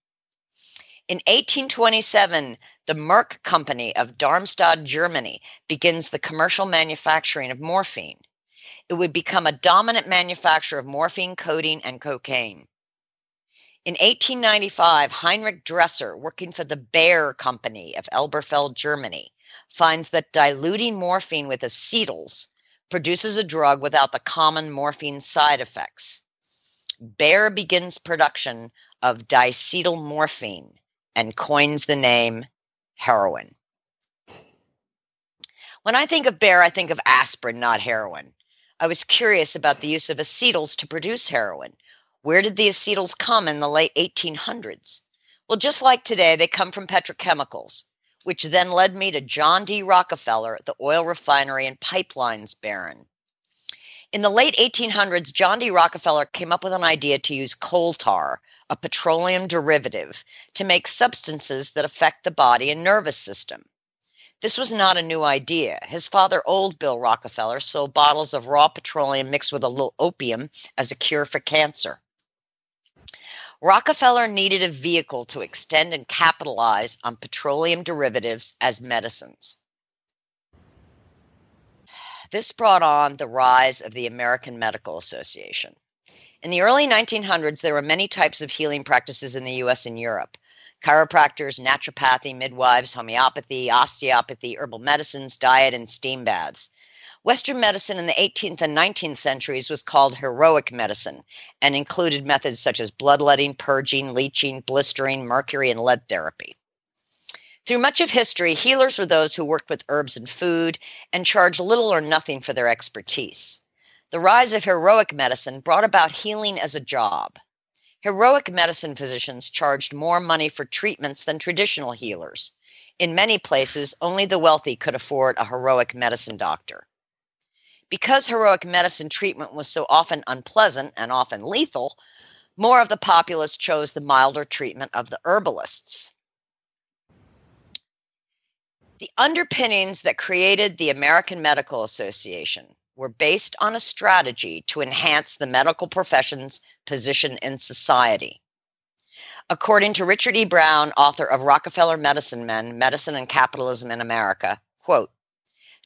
In 1827, the Merck Company of Darmstadt, Germany, begins the commercial manufacturing of morphine. It would become a dominant manufacturer of morphine, codeine, and cocaine. In 1895, Heinrich Dreser, working for the Bayer Company of Elberfeld, Germany, finds that diluting morphine with acetyls produces a drug without the common morphine side effects. Bayer begins production of diacetyl morphine and coins the name heroin. When I think of Bayer, I think of aspirin, not heroin. I was curious about the use of acetyls to produce heroin. Where did the acetyls come in the late 1800s? Well, just like today, they come from petrochemicals, which then led me to John D. Rockefeller, the oil refinery and pipelines baron. In the late 1800s, John D. Rockefeller came up with an idea to use coal tar, a petroleum derivative, to make substances that affect the body and nervous system. This was not a new idea. His father, Old Bill Rockefeller, sold bottles of raw petroleum mixed with a little opium as a cure for cancer. Rockefeller needed a vehicle to extend and capitalize on petroleum derivatives as medicines. This brought on the rise of the American Medical Association. In the early 1900s, there were many types of healing practices in the US and Europe chiropractors, naturopathy, midwives, homeopathy, osteopathy, herbal medicines, diet, and steam baths. Western medicine in the 18th and 19th centuries was called heroic medicine and included methods such as bloodletting, purging, leeching, blistering, mercury, and lead therapy. Through much of history, healers were those who worked with herbs and food and charged little or nothing for their expertise. The rise of heroic medicine brought about healing as a job. Heroic medicine physicians charged more money for treatments than traditional healers. In many places, only the wealthy could afford a heroic medicine doctor. Because heroic medicine treatment was so often unpleasant and often lethal, more of the populace chose the milder treatment of the herbalists. The underpinnings that created the American Medical Association were based on a strategy to enhance the medical profession's position in society. According to Richard E. Brown, author of Rockefeller Medicine Men Medicine and Capitalism in America, quote,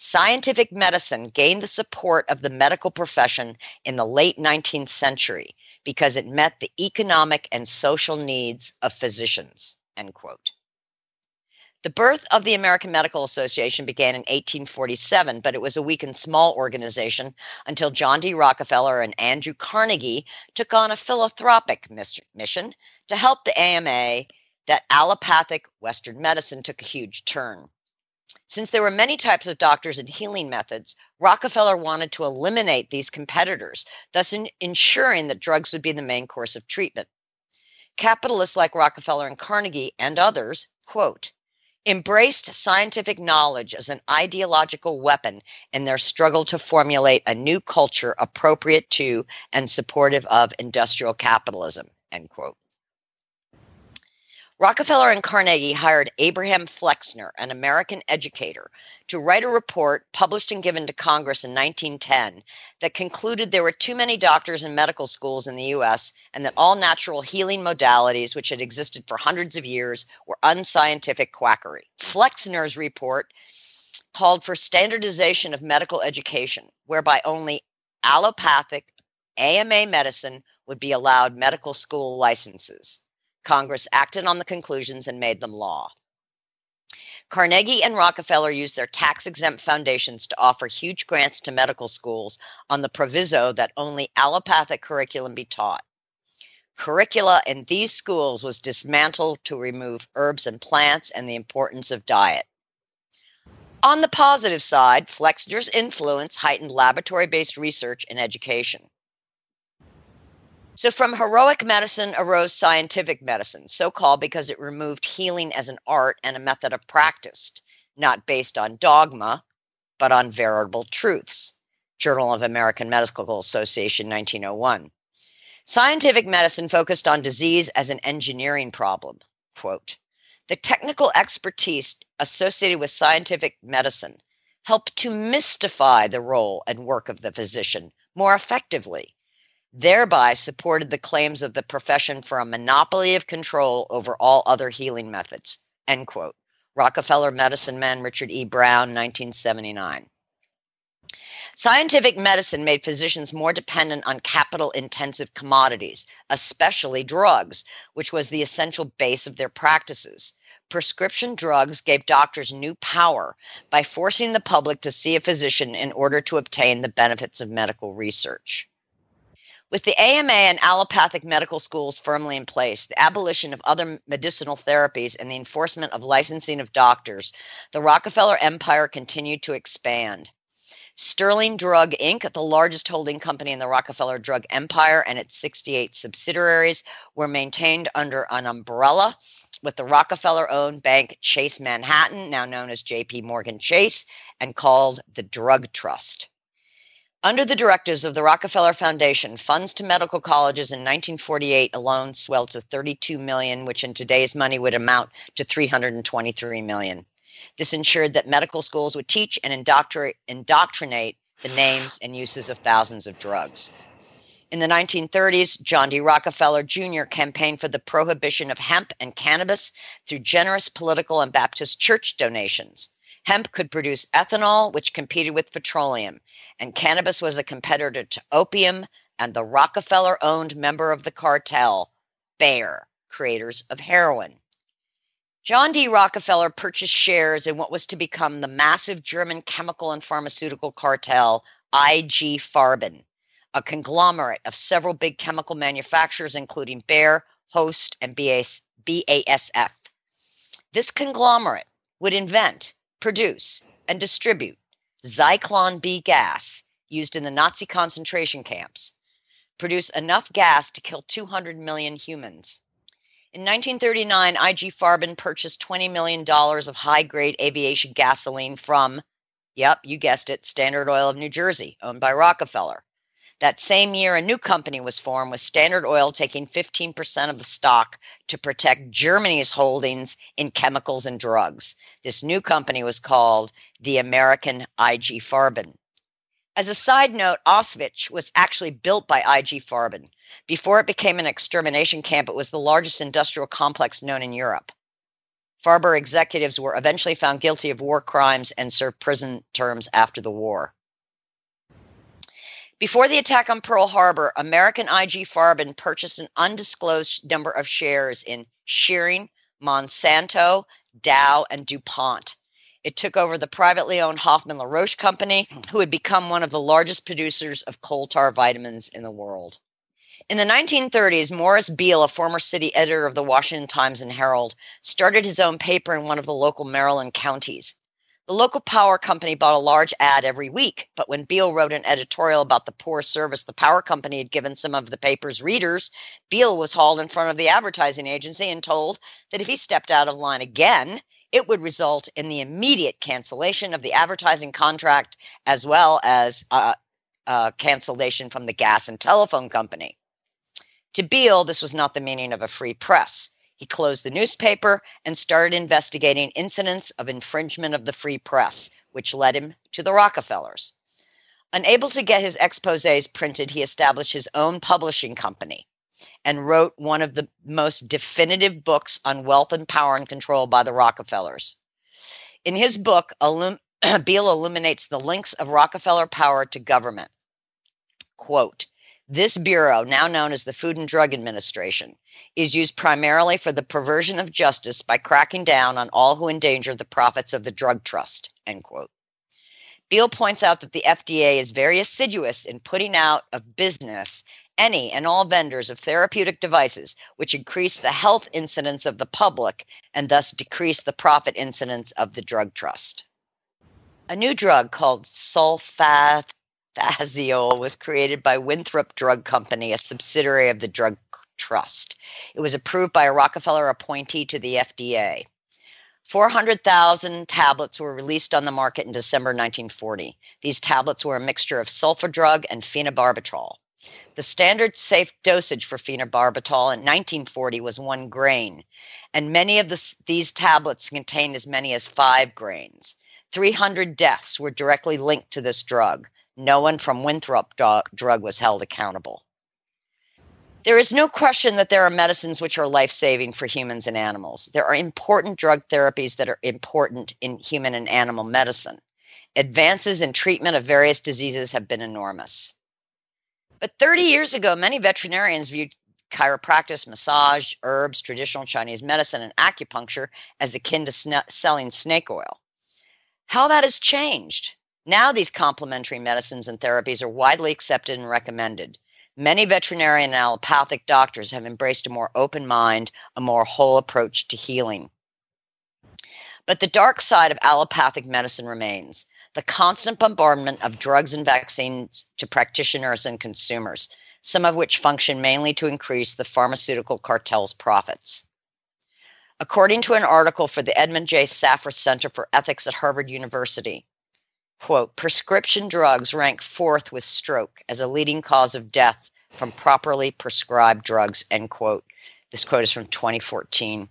Scientific medicine gained the support of the medical profession in the late 19th century because it met the economic and social needs of physicians. End quote. The birth of the American Medical Association began in 1847, but it was a weak and small organization until John D. Rockefeller and Andrew Carnegie took on a philanthropic mission to help the AMA that allopathic Western medicine took a huge turn. Since there were many types of doctors and healing methods, Rockefeller wanted to eliminate these competitors, thus in ensuring that drugs would be the main course of treatment. Capitalists like Rockefeller and Carnegie and others, quote, embraced scientific knowledge as an ideological weapon in their struggle to formulate a new culture appropriate to and supportive of industrial capitalism end quote Rockefeller and Carnegie hired Abraham Flexner, an American educator, to write a report published and given to Congress in 1910 that concluded there were too many doctors in medical schools in the U.S. and that all natural healing modalities, which had existed for hundreds of years, were unscientific quackery. Flexner's report called for standardization of medical education, whereby only allopathic AMA medicine would be allowed medical school licenses. Congress acted on the conclusions and made them law. Carnegie and Rockefeller used their tax exempt foundations to offer huge grants to medical schools on the proviso that only allopathic curriculum be taught. Curricula in these schools was dismantled to remove herbs and plants and the importance of diet. On the positive side, Flexner's influence heightened laboratory based research and education. So, from heroic medicine arose scientific medicine, so called because it removed healing as an art and a method of practice, not based on dogma, but on veritable truths. Journal of American Medical Association, 1901. Scientific medicine focused on disease as an engineering problem. Quote The technical expertise associated with scientific medicine helped to mystify the role and work of the physician more effectively thereby supported the claims of the profession for a monopoly of control over all other healing methods. End quote. Rockefeller Medicine Man, Richard E. Brown, 1979. Scientific medicine made physicians more dependent on capital intensive commodities, especially drugs, which was the essential base of their practices. Prescription drugs gave doctors new power by forcing the public to see a physician in order to obtain the benefits of medical research. With the AMA and allopathic medical schools firmly in place, the abolition of other medicinal therapies, and the enforcement of licensing of doctors, the Rockefeller empire continued to expand. Sterling Drug Inc., the largest holding company in the Rockefeller drug empire, and its 68 subsidiaries were maintained under an umbrella with the Rockefeller owned bank Chase Manhattan, now known as JP Morgan Chase, and called the Drug Trust. Under the directives of the Rockefeller Foundation, funds to medical colleges in 1948 alone swelled to 32 million, which in today's money would amount to 323 million. This ensured that medical schools would teach and indoctrinate, the names and uses of thousands of drugs. In the 1930s, John D. Rockefeller Jr. campaigned for the prohibition of hemp and cannabis through generous political and Baptist church donations. Hemp could produce ethanol, which competed with petroleum, and cannabis was a competitor to opium and the Rockefeller owned member of the cartel, Bayer, creators of heroin. John D. Rockefeller purchased shares in what was to become the massive German chemical and pharmaceutical cartel, IG Farben, a conglomerate of several big chemical manufacturers, including Bayer, Hoechst, and BASF. This conglomerate would invent, produce, and distribute Zyklon B gas used in the Nazi concentration camps, produce enough gas to kill 200 million humans. In 1939, IG Farben purchased $20 million of high grade aviation gasoline from, yep, you guessed it, Standard Oil of New Jersey, owned by Rockefeller. That same year, a new company was formed with Standard Oil taking 15% of the stock to protect Germany's holdings in chemicals and drugs. This new company was called the American IG Farben. As a side note, Auschwitz was actually built by IG Farben. Before it became an extermination camp, it was the largest industrial complex known in Europe. Farben executives were eventually found guilty of war crimes and served prison terms after the war. Before the attack on Pearl Harbor, American IG Farben purchased an undisclosed number of shares in Schering, Monsanto, Dow, and DuPont. It took over the privately owned Hoffmann-La Roche company, who had become one of the largest producers of coal tar vitamins in the world. In the 1930s, Morris Bealle, a former city editor of the Washington Times and Herald, started his own paper in one of the local Maryland counties. The local power company bought a large ad every week, but when Bealle wrote an editorial about the poor service the power company had given some of the paper's readers, Bealle was hauled in front of the advertising agency and told that if he stepped out of line again, it would result in the immediate cancellation of the advertising contract as well as uh, uh, cancellation from the gas and telephone company. To Bealle, this was not the meaning of a free press. He closed the newspaper and started investigating incidents of infringement of the free press, which led him to the Rockefellers. Unable to get his exposes printed, he established his own publishing company and wrote one of the most definitive books on wealth and power and control by the Rockefellers. In his book, Illum- Bealle illuminates the links of Rockefeller power to government. Quote, this bureau, now known as the Food and Drug Administration, is used primarily for the perversion of justice by cracking down on all who endanger the profits of the drug trust. End quote. Bealle points out that the FDA is very assiduous in putting out of business any and all vendors of therapeutic devices which increase the health incidence of the public and thus decrease the profit incidence of the drug trust. A new drug called sulfath Thaziol was created by Winthrop Drug Company, a subsidiary of the Drug Trust. It was approved by a Rockefeller appointee to the FDA. 400,000 tablets were released on the market in December 1940. These tablets were a mixture of sulfa drug and phenobarbital. The standard safe dosage for phenobarbital in 1940 was one grain, and many of the, these tablets contained as many as five grains. 300 deaths were directly linked to this drug. No one from Winthrop drug was held accountable. There is no question that there are medicines which are life saving for humans and animals. There are important drug therapies that are important in human and animal medicine. Advances in treatment of various diseases have been enormous. But 30 years ago, many veterinarians viewed chiropractic, massage, herbs, traditional Chinese medicine, and acupuncture as akin to sn- selling snake oil. How that has changed. Now, these complementary medicines and therapies are widely accepted and recommended. Many veterinarian and allopathic doctors have embraced a more open mind, a more whole approach to healing. But the dark side of allopathic medicine remains. the constant bombardment of drugs and vaccines to practitioners and consumers, some of which function mainly to increase the pharmaceutical cartel's profits. According to an article for the Edmund J. Safra Center for Ethics at Harvard University, quote, prescription drugs rank fourth with stroke as a leading cause of death from properly prescribed drugs, end quote. This quote is from 2014.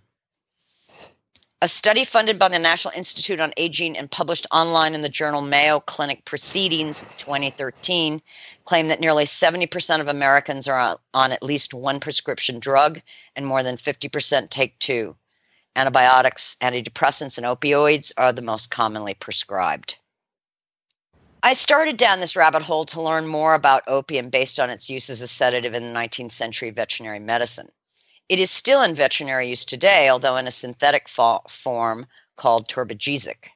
A study funded by the National Institute on Aging and published online in the journal Mayo Clinic Proceedings 2013 claimed that nearly 70% of Americans are on, at least one prescription drug and more than 50% take two. Antibiotics, antidepressants, and opioids are the most commonly prescribed. I started down this rabbit hole to learn more about opium based on its use as a sedative in 19th century veterinary medicine. It is still in veterinary use today, although in a synthetic form called torbugesic.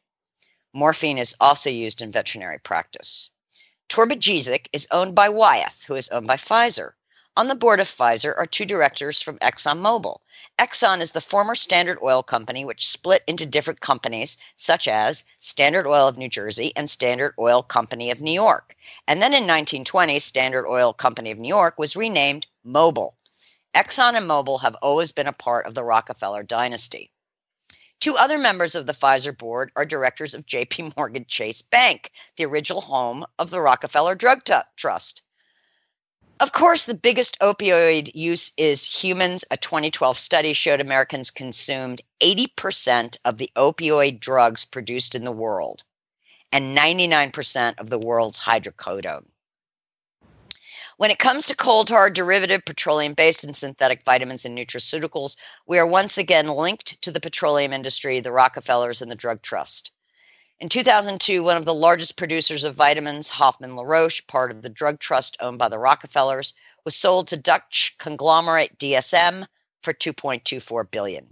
Morphine is also used in veterinary practice. Torbugesic is owned by Wyeth, who is owned by Pfizer. On the board of Pfizer are two directors from ExxonMobil. Exxon is the former Standard Oil Company, which split into different companies, such as Standard Oil of New Jersey and Standard Oil Company of New York. And then in 1920, Standard Oil Company of New York was renamed Mobil. Exxon and Mobil have always been a part of the Rockefeller dynasty. Two other members of the Pfizer board are directors of JP Morgan Chase Bank, the original home of the Rockefeller Drug Trust. Of course, the biggest opioid use is humans. A 2012 study showed Americans consumed 80% of the opioid drugs produced in the world and 99% of the world's hydrocodone. When it comes to coal tar, derivative, petroleum based, and synthetic vitamins and nutraceuticals, we are once again linked to the petroleum industry, the Rockefellers, and the drug trust. In 2002, one of the largest producers of vitamins, Hoffmann La Roche, part of the drug trust owned by the Rockefellers, was sold to Dutch conglomerate DSM for 2.24 billion.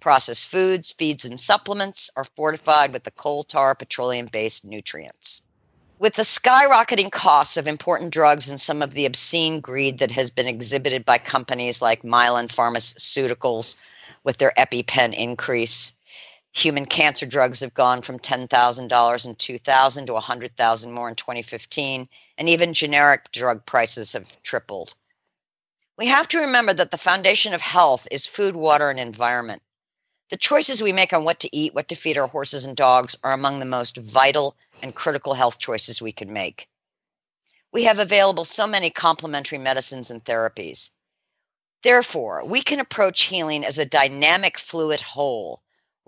Processed foods, feeds, and supplements are fortified with the coal tar petroleum-based nutrients. With the skyrocketing costs of important drugs and some of the obscene greed that has been exhibited by companies like Mylan Pharmaceuticals with their EpiPen increase, human cancer drugs have gone from $10,000 in 2000 to 100,000 more in 2015 and even generic drug prices have tripled. We have to remember that the foundation of health is food, water and environment. The choices we make on what to eat, what to feed our horses and dogs are among the most vital and critical health choices we can make. We have available so many complementary medicines and therapies. Therefore, we can approach healing as a dynamic fluid whole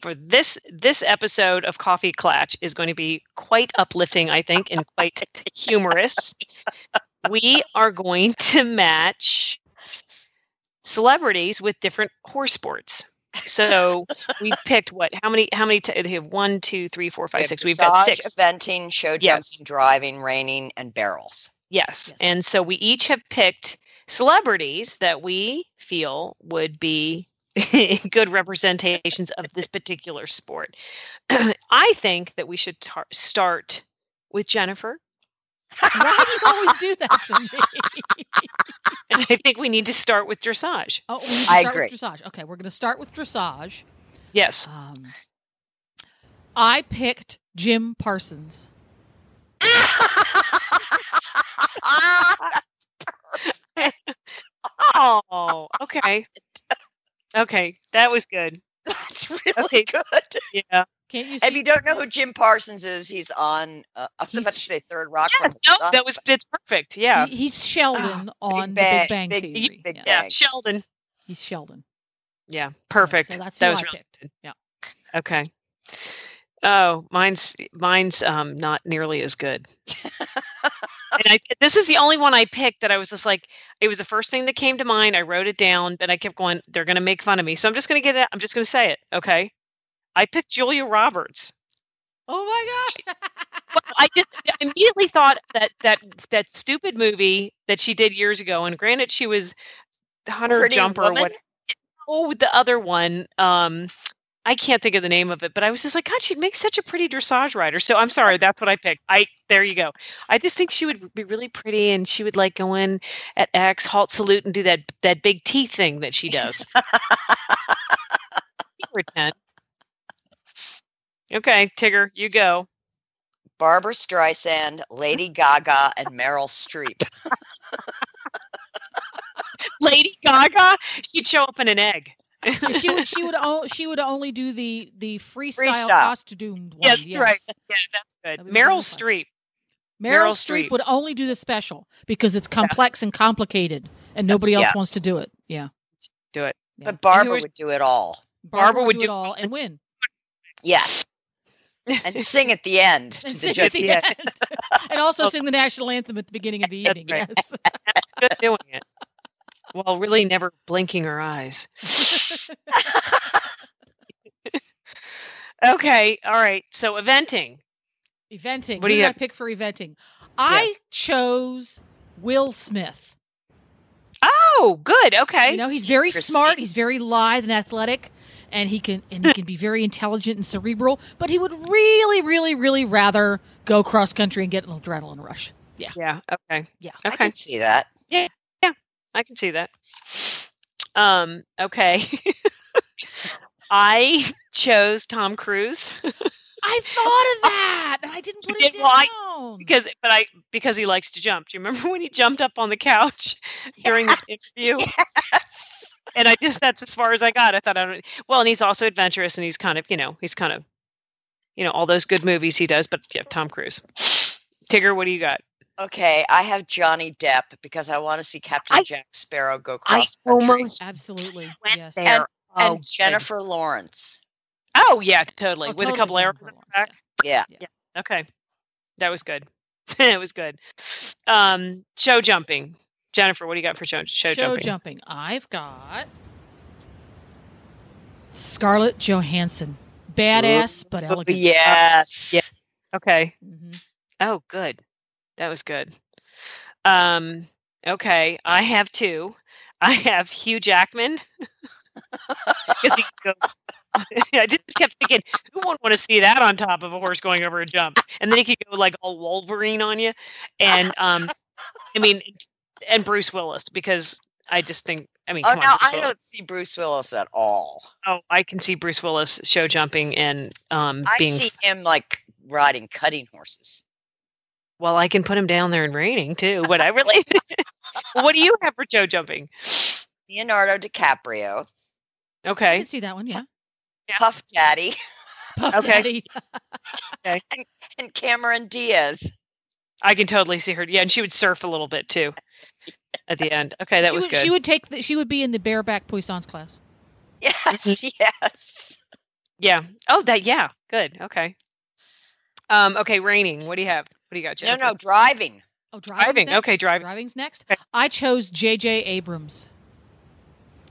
for this this episode of Coffee Klatch is going to be quite uplifting, I think, and quite humorous. We are going to match celebrities with different horse sports. So we picked what? How many? How many? T- they have one, two, three, four, five, six. We've got six. Eventing, show Yes. jumping, driving, reining, and barrels. Yes. Yes. And so we each have picked celebrities that we feel would be good representations of this particular sport. I think that we should tar- start with Jennifer. Why do you always do that to me? And I think we need to start with dressage. Oh, we need to I start agree. with dressage. Okay, we're going to start with dressage. Yes. Um, I picked Jim Parsons. Oh, okay. Okay, that was good. That's really Okay. good. Yeah. Can't you If you don't know who Jim Parsons is, he's on. Uh, I was about to say Third Rock. Yes, no, the that was it's perfect. Yeah. He- he's Sheldon on Bang- the Big Bang Big- Theory. Big yeah. Yeah, Bang. Sheldon. He's Sheldon. Yeah, perfect. So that's that was I really picked. good. Yeah. Okay. Oh, mine's mine's um not nearly as good. and I this is the only one I picked that I was just like it was the first thing that came to mind. I wrote it down, but I kept going, they're gonna make fun of me. So I'm just gonna get it, I'm just gonna say it, okay? I picked Julia Roberts. Oh my gosh. Well, I just immediately thought that that that stupid movie that she did years ago, and granted she was the Hunter Pretty Jumper, Woman? what oh the other one um i can't think of the name of it but i was just like god she'd make such a pretty dressage rider. So i'm sorry that's what i picked. I there you go. I just think she would be really pretty and she would like go in at x halt salute and do that that big T thing that she does. Number 10. okay tigger you go. Barbra Streisand, Lady Gaga, and Meryl Streep. lady gaga? She'd show up in an egg she would she would o- she would only do the the freestyle, Freestyle. costumed one. yes, yes. right yeah that's good That would be meryl really streep Meryl, Meryl Streep Streep. would only do the special because it's complex and complicated, and nobody else Yeah. wants to do it. Yeah, do it Yeah. But Barbara was- would do it all. Barbara, would would do do- it all and win. Yes. And sing at the end to And the sing judge. at the end. and also sing the national anthem at the beginning of the evening. right. Yes. good doing it while really never blinking her eyes Okay, all right. So eventing. eventing. What do did you I pick for eventing? I Yes. chose Will Smith. Oh, good. Okay. You know, he's very smart. He's very lithe and athletic, and he can and he can be very intelligent and cerebral. But he would really, really, really rather go cross country and get an adrenaline rush. Yeah, yeah. Okay. Yeah. I can see that. I can see that. Um. Okay. I chose Tom Cruise I thought of that, and I didn't put it did? Well, I- because, but I because he likes to jump. Do you remember when he jumped up on the couch during the interview? Yes. And I just that's as far as I got. I thought I don't. Well, and he's also adventurous, and he's kind of you know he's kind of you know all those good movies he does. But yeah, Tom Cruise. Tigger, what do you got? Okay, I have Johnny Depp because I want to see Captain I- Jack Sparrow go I cross country. almost Absolutely, went yes. there. And- Oh, and Jennifer Lawrence. Oh yeah, totally. Oh, With a couple arrows Jennifer in her back. Yeah. Okay, that was good. it was good. Um, show jumping. Jennifer, what do you got for show, show, Show jumping? I've got Scarlett Johansson, badass but elegant. Yes. Yeah. Okay. Mm-hmm. Oh, good. That was good. Um, okay, I have two. I have Hugh Jackman. He goes, I just kept thinking, who wouldn't want to see that on top of a horse going over a jump? And then he could go like all Wolverine on you. And um, I mean, and Bruce Willis because I just think, I mean, Oh no, on, I don't see Bruce Willis at all. Oh, I can see Bruce Willis show jumping and um, I being see him like riding cutting horses. Well, I can put him down there in reining too, but I really. what do you have for show jumping? Leonardo DiCaprio, Okay, I can see that one. Yeah, Yeah. Puff Daddy, Puff Okay. Daddy. and Cameron Diaz. I can totally see her. Yeah, and she would surf a little bit too at the end. Okay, that she was would, good. She would take. The, she would be in the bareback Poissons class. Yes, yes. Yeah. Oh, that. Yeah. Good. Okay. Um. Okay. Reining. What do you have? What do you got, No, Jennifer? no, driving. Oh, driving's Driving, okay, driving. Driving's next. Okay. I chose J.J. Abrams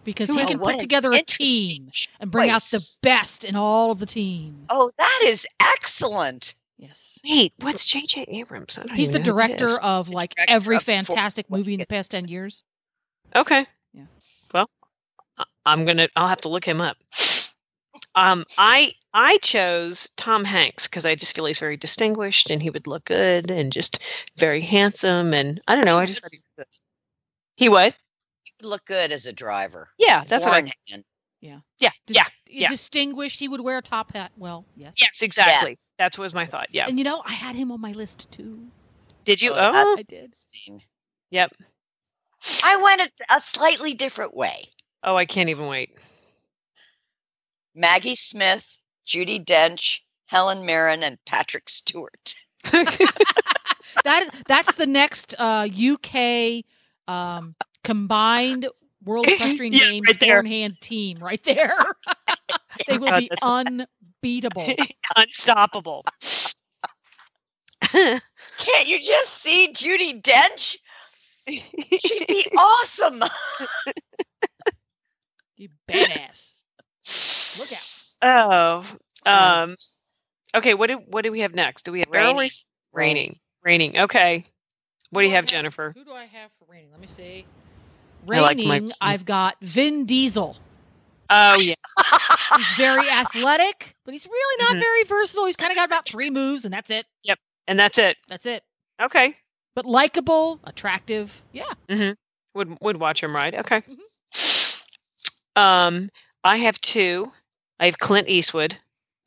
because Who he is can put together a team and bring out the best in all of the team. Oh, that is excellent. Yes. Wait. What's J.J. Abrams? I don't He's the even know who that director of the like director every of fantastic movie in the past 10 years. Okay. Yeah. Well, I'm gonna. I'll have to look him up. Um, I I chose Tom Hanks because I just feel he's very distinguished and he would look good and just very handsome and I don't know. I just he was. He would look good as a driver. Yeah, that's what I. Born hand. Yeah. Yeah, Dis- yeah, yeah. Distinguished. He would wear a top hat. Well, yes. yes, exactly. Yes. That was my thought. Yeah. And you know, I had him on my list too. Did you? Oh, Oh, I did. interesting. yep. I went a, a slightly different way. Oh, I can't even wait. Maggie Smith, Judi Dench, Helen Mirren, and Patrick Stewart. That that's the next uh, UK um, combined World Equestrian Yeah, Games right there. hand team right there. they will God, be unbeatable. Unstoppable. Can't you just see Judi Dench? She'd be awesome. You badass. Look out. oh. Um. Okay. What do What do we have next? Do we have barrel Reining. Reining. Reining. Okay. What do you I have, Jennifer? Who do I have for reining? Let me see. I like my- Reining, I've got Vin Diesel. Oh yeah. He's very athletic, but he's really not Mhm. very versatile. He's kind of got about three moves, and that's it. Yep. And that's it. That's it. Okay. But likable, attractive. Yeah. Would Would watch him ride. Okay. Mm-hmm. Um. I have two. I have Clint Eastwood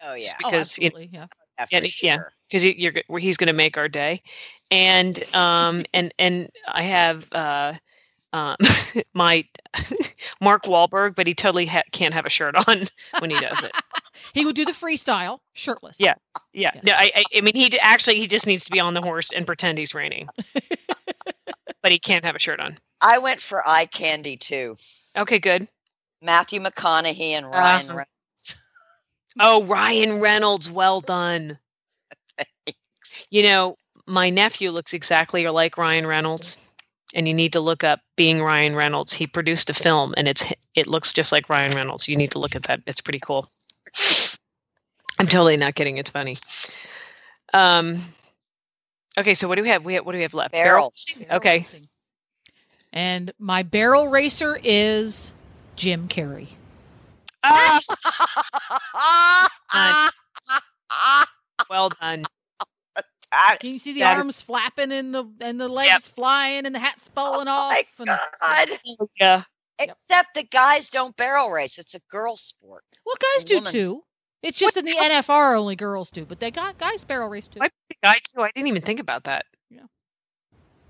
oh yeah, Oh, because you absolutely. Yeah. yeah, yeah, for yeah. because he, he's going to make our day, and um and and I have uh um my Mark Wahlberg, but he totally ha- can't have a shirt on when he does it. He would do the freestyle shirtless. Yeah. Yeah, Yes. no, I, I I mean he d- actually he just needs to be on the horse and pretend he's reining, but he can't have a shirt on. I went for eye candy too. Okay, good. Matthew McConaughey and Ryan Uh-huh. Reynolds. Oh, Ryan Reynolds, well done. You know, my nephew looks exactly like Ryan Reynolds, and you need to look up being Ryan Reynolds. He produced a film, and it's it looks just like Ryan Reynolds. You need to look at that. It's pretty cool. I'm totally not kidding. It's funny. Um. Okay, so what do we have? We have, what do we have left? Barrel. Barrel Okay. racing. And my barrel racer is Jim Carrey. Ah, well done. that- Can you see the That is- arms flapping and the and the legs flying and the hat's falling oh off? my and, god! Yeah. Except the guys don't barrel race. It's a girl sport. Well, guys do woman's- too. It's just in the NFR only girls do, but they got guys barrel race too. I picked guy too. I didn't even think about that.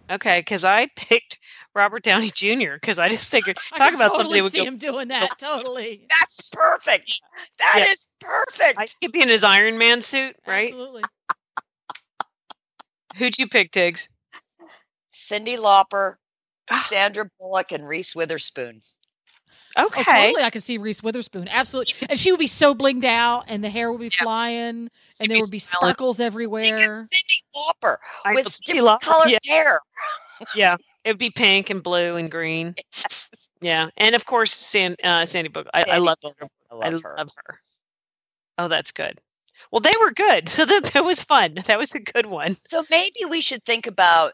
Yeah. Okay, because I picked Robert Downey Jr. because I just figured I talk can about totally somebody would see go. him doing that. Totally. That's perfect. That is Yeah. perfect. I could be in his Iron Man suit, right? Absolutely. Who'd you pick, Tiggs? Cyndi Lauper, Ah. Sandra Bullock, and Reese Witherspoon. Oh, Okay. totally. I could see Reese Witherspoon. Absolutely. And she would be so blinged out, and the hair would be Yeah. flying, She'd and there would be smelling- sparkles everywhere. at Cyndi Lauper with different Lauper. colored Yeah, hair. yeah. It'd be pink and blue and green. Yeah, and of course, San, uh, Sandy Book. I, I love her. I I love her. love her. Oh, that's good. Well, they were good, so that that was fun. That was a good one. So maybe we should think about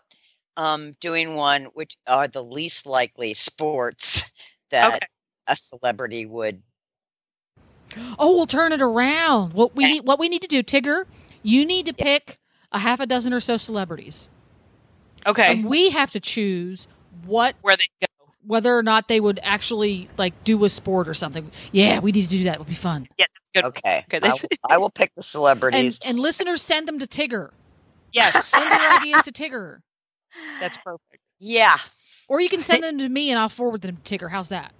um, doing one which are the least likely sports that Okay. A celebrity would. Oh, we'll turn it around. What we need, what we need to do, Tigger, you need to pick a half a dozen or so celebrities, Okay, and we have to choose what where they go. whether or not they would actually like do a sport or something. Yeah, we need to do that. It'll be fun. Yeah, that's good. Okay, Okay, I, will, I will pick the And celebrities. and listeners send them to Tigger. Yes, Send your ideas to Tigger, that's perfect. yeah, or you can send them to me and I'll forward them to Tigger. How's that?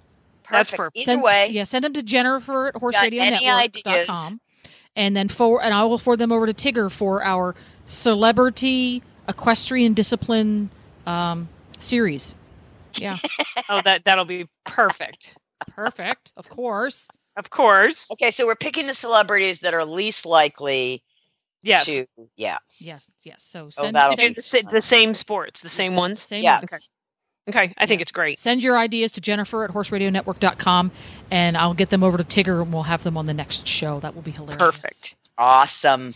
That's perfect. perfect. Either Send, way, yeah, send them to Jennifer at Got any ideas? horseradionetwork.com. And then for and I will forward them over to Tigger for our celebrity equestrian discipline um, series. Yeah, Oh, that that'll be perfect. perfect. Of course. Of course. okay. So we're picking the celebrities that are least likely Yes. to. Yeah, Yes, yes. So Oh, send, that'll To send the, the same sports, the same ones. same Yeah. ones. Okay. Okay, I think it's great. Send your ideas to Jennifer at horseradionetwork.com and I'll get them over to Tigger and we'll have them on the next show. That will be hilarious. Perfect. awesome.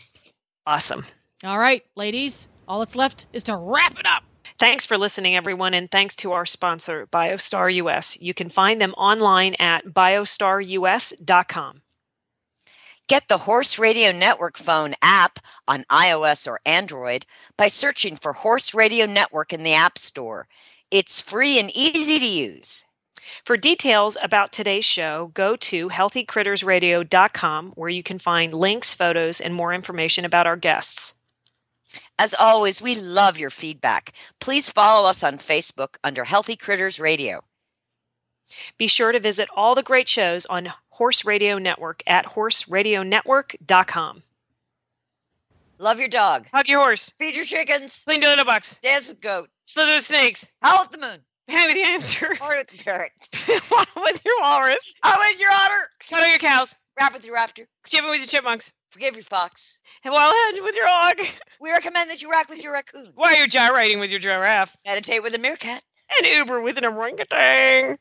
Awesome. All right, ladies. All that's left is to wrap it up. Thanks for listening, everyone, and thanks to our sponsor, BioStar US. You can find them online at biostarus.com. Get the Horse Radio Network phone app on iOS or Android by searching for Horse Radio Network in the App Store. It's free and easy to use. For details about today's show, go to healthycrittersradio.com where you can find links, photos, and more information about our guests. As always, we love your feedback. Please follow us on Facebook under Healthy Critters Radio. Be sure to visit all the great shows on Horse Radio Network at horseradionetwork.com. Love your dog. Hug your horse. Feed your chickens. Clean the litter box. Dance with goat. Slither the snakes. Howl at the moon. Hang with the hamster. Party with the parrot. Waddle with your walrus. Howl with your otter. Cuddle your cows. Rap with your rafter. Chipping with your chipmunks. Forgive your fox. And while ahead with your hog. We recommend that you rack with your raccoon. While you're gyrating with your giraffe. Meditate with a meerkat. And Uber with an orangutan.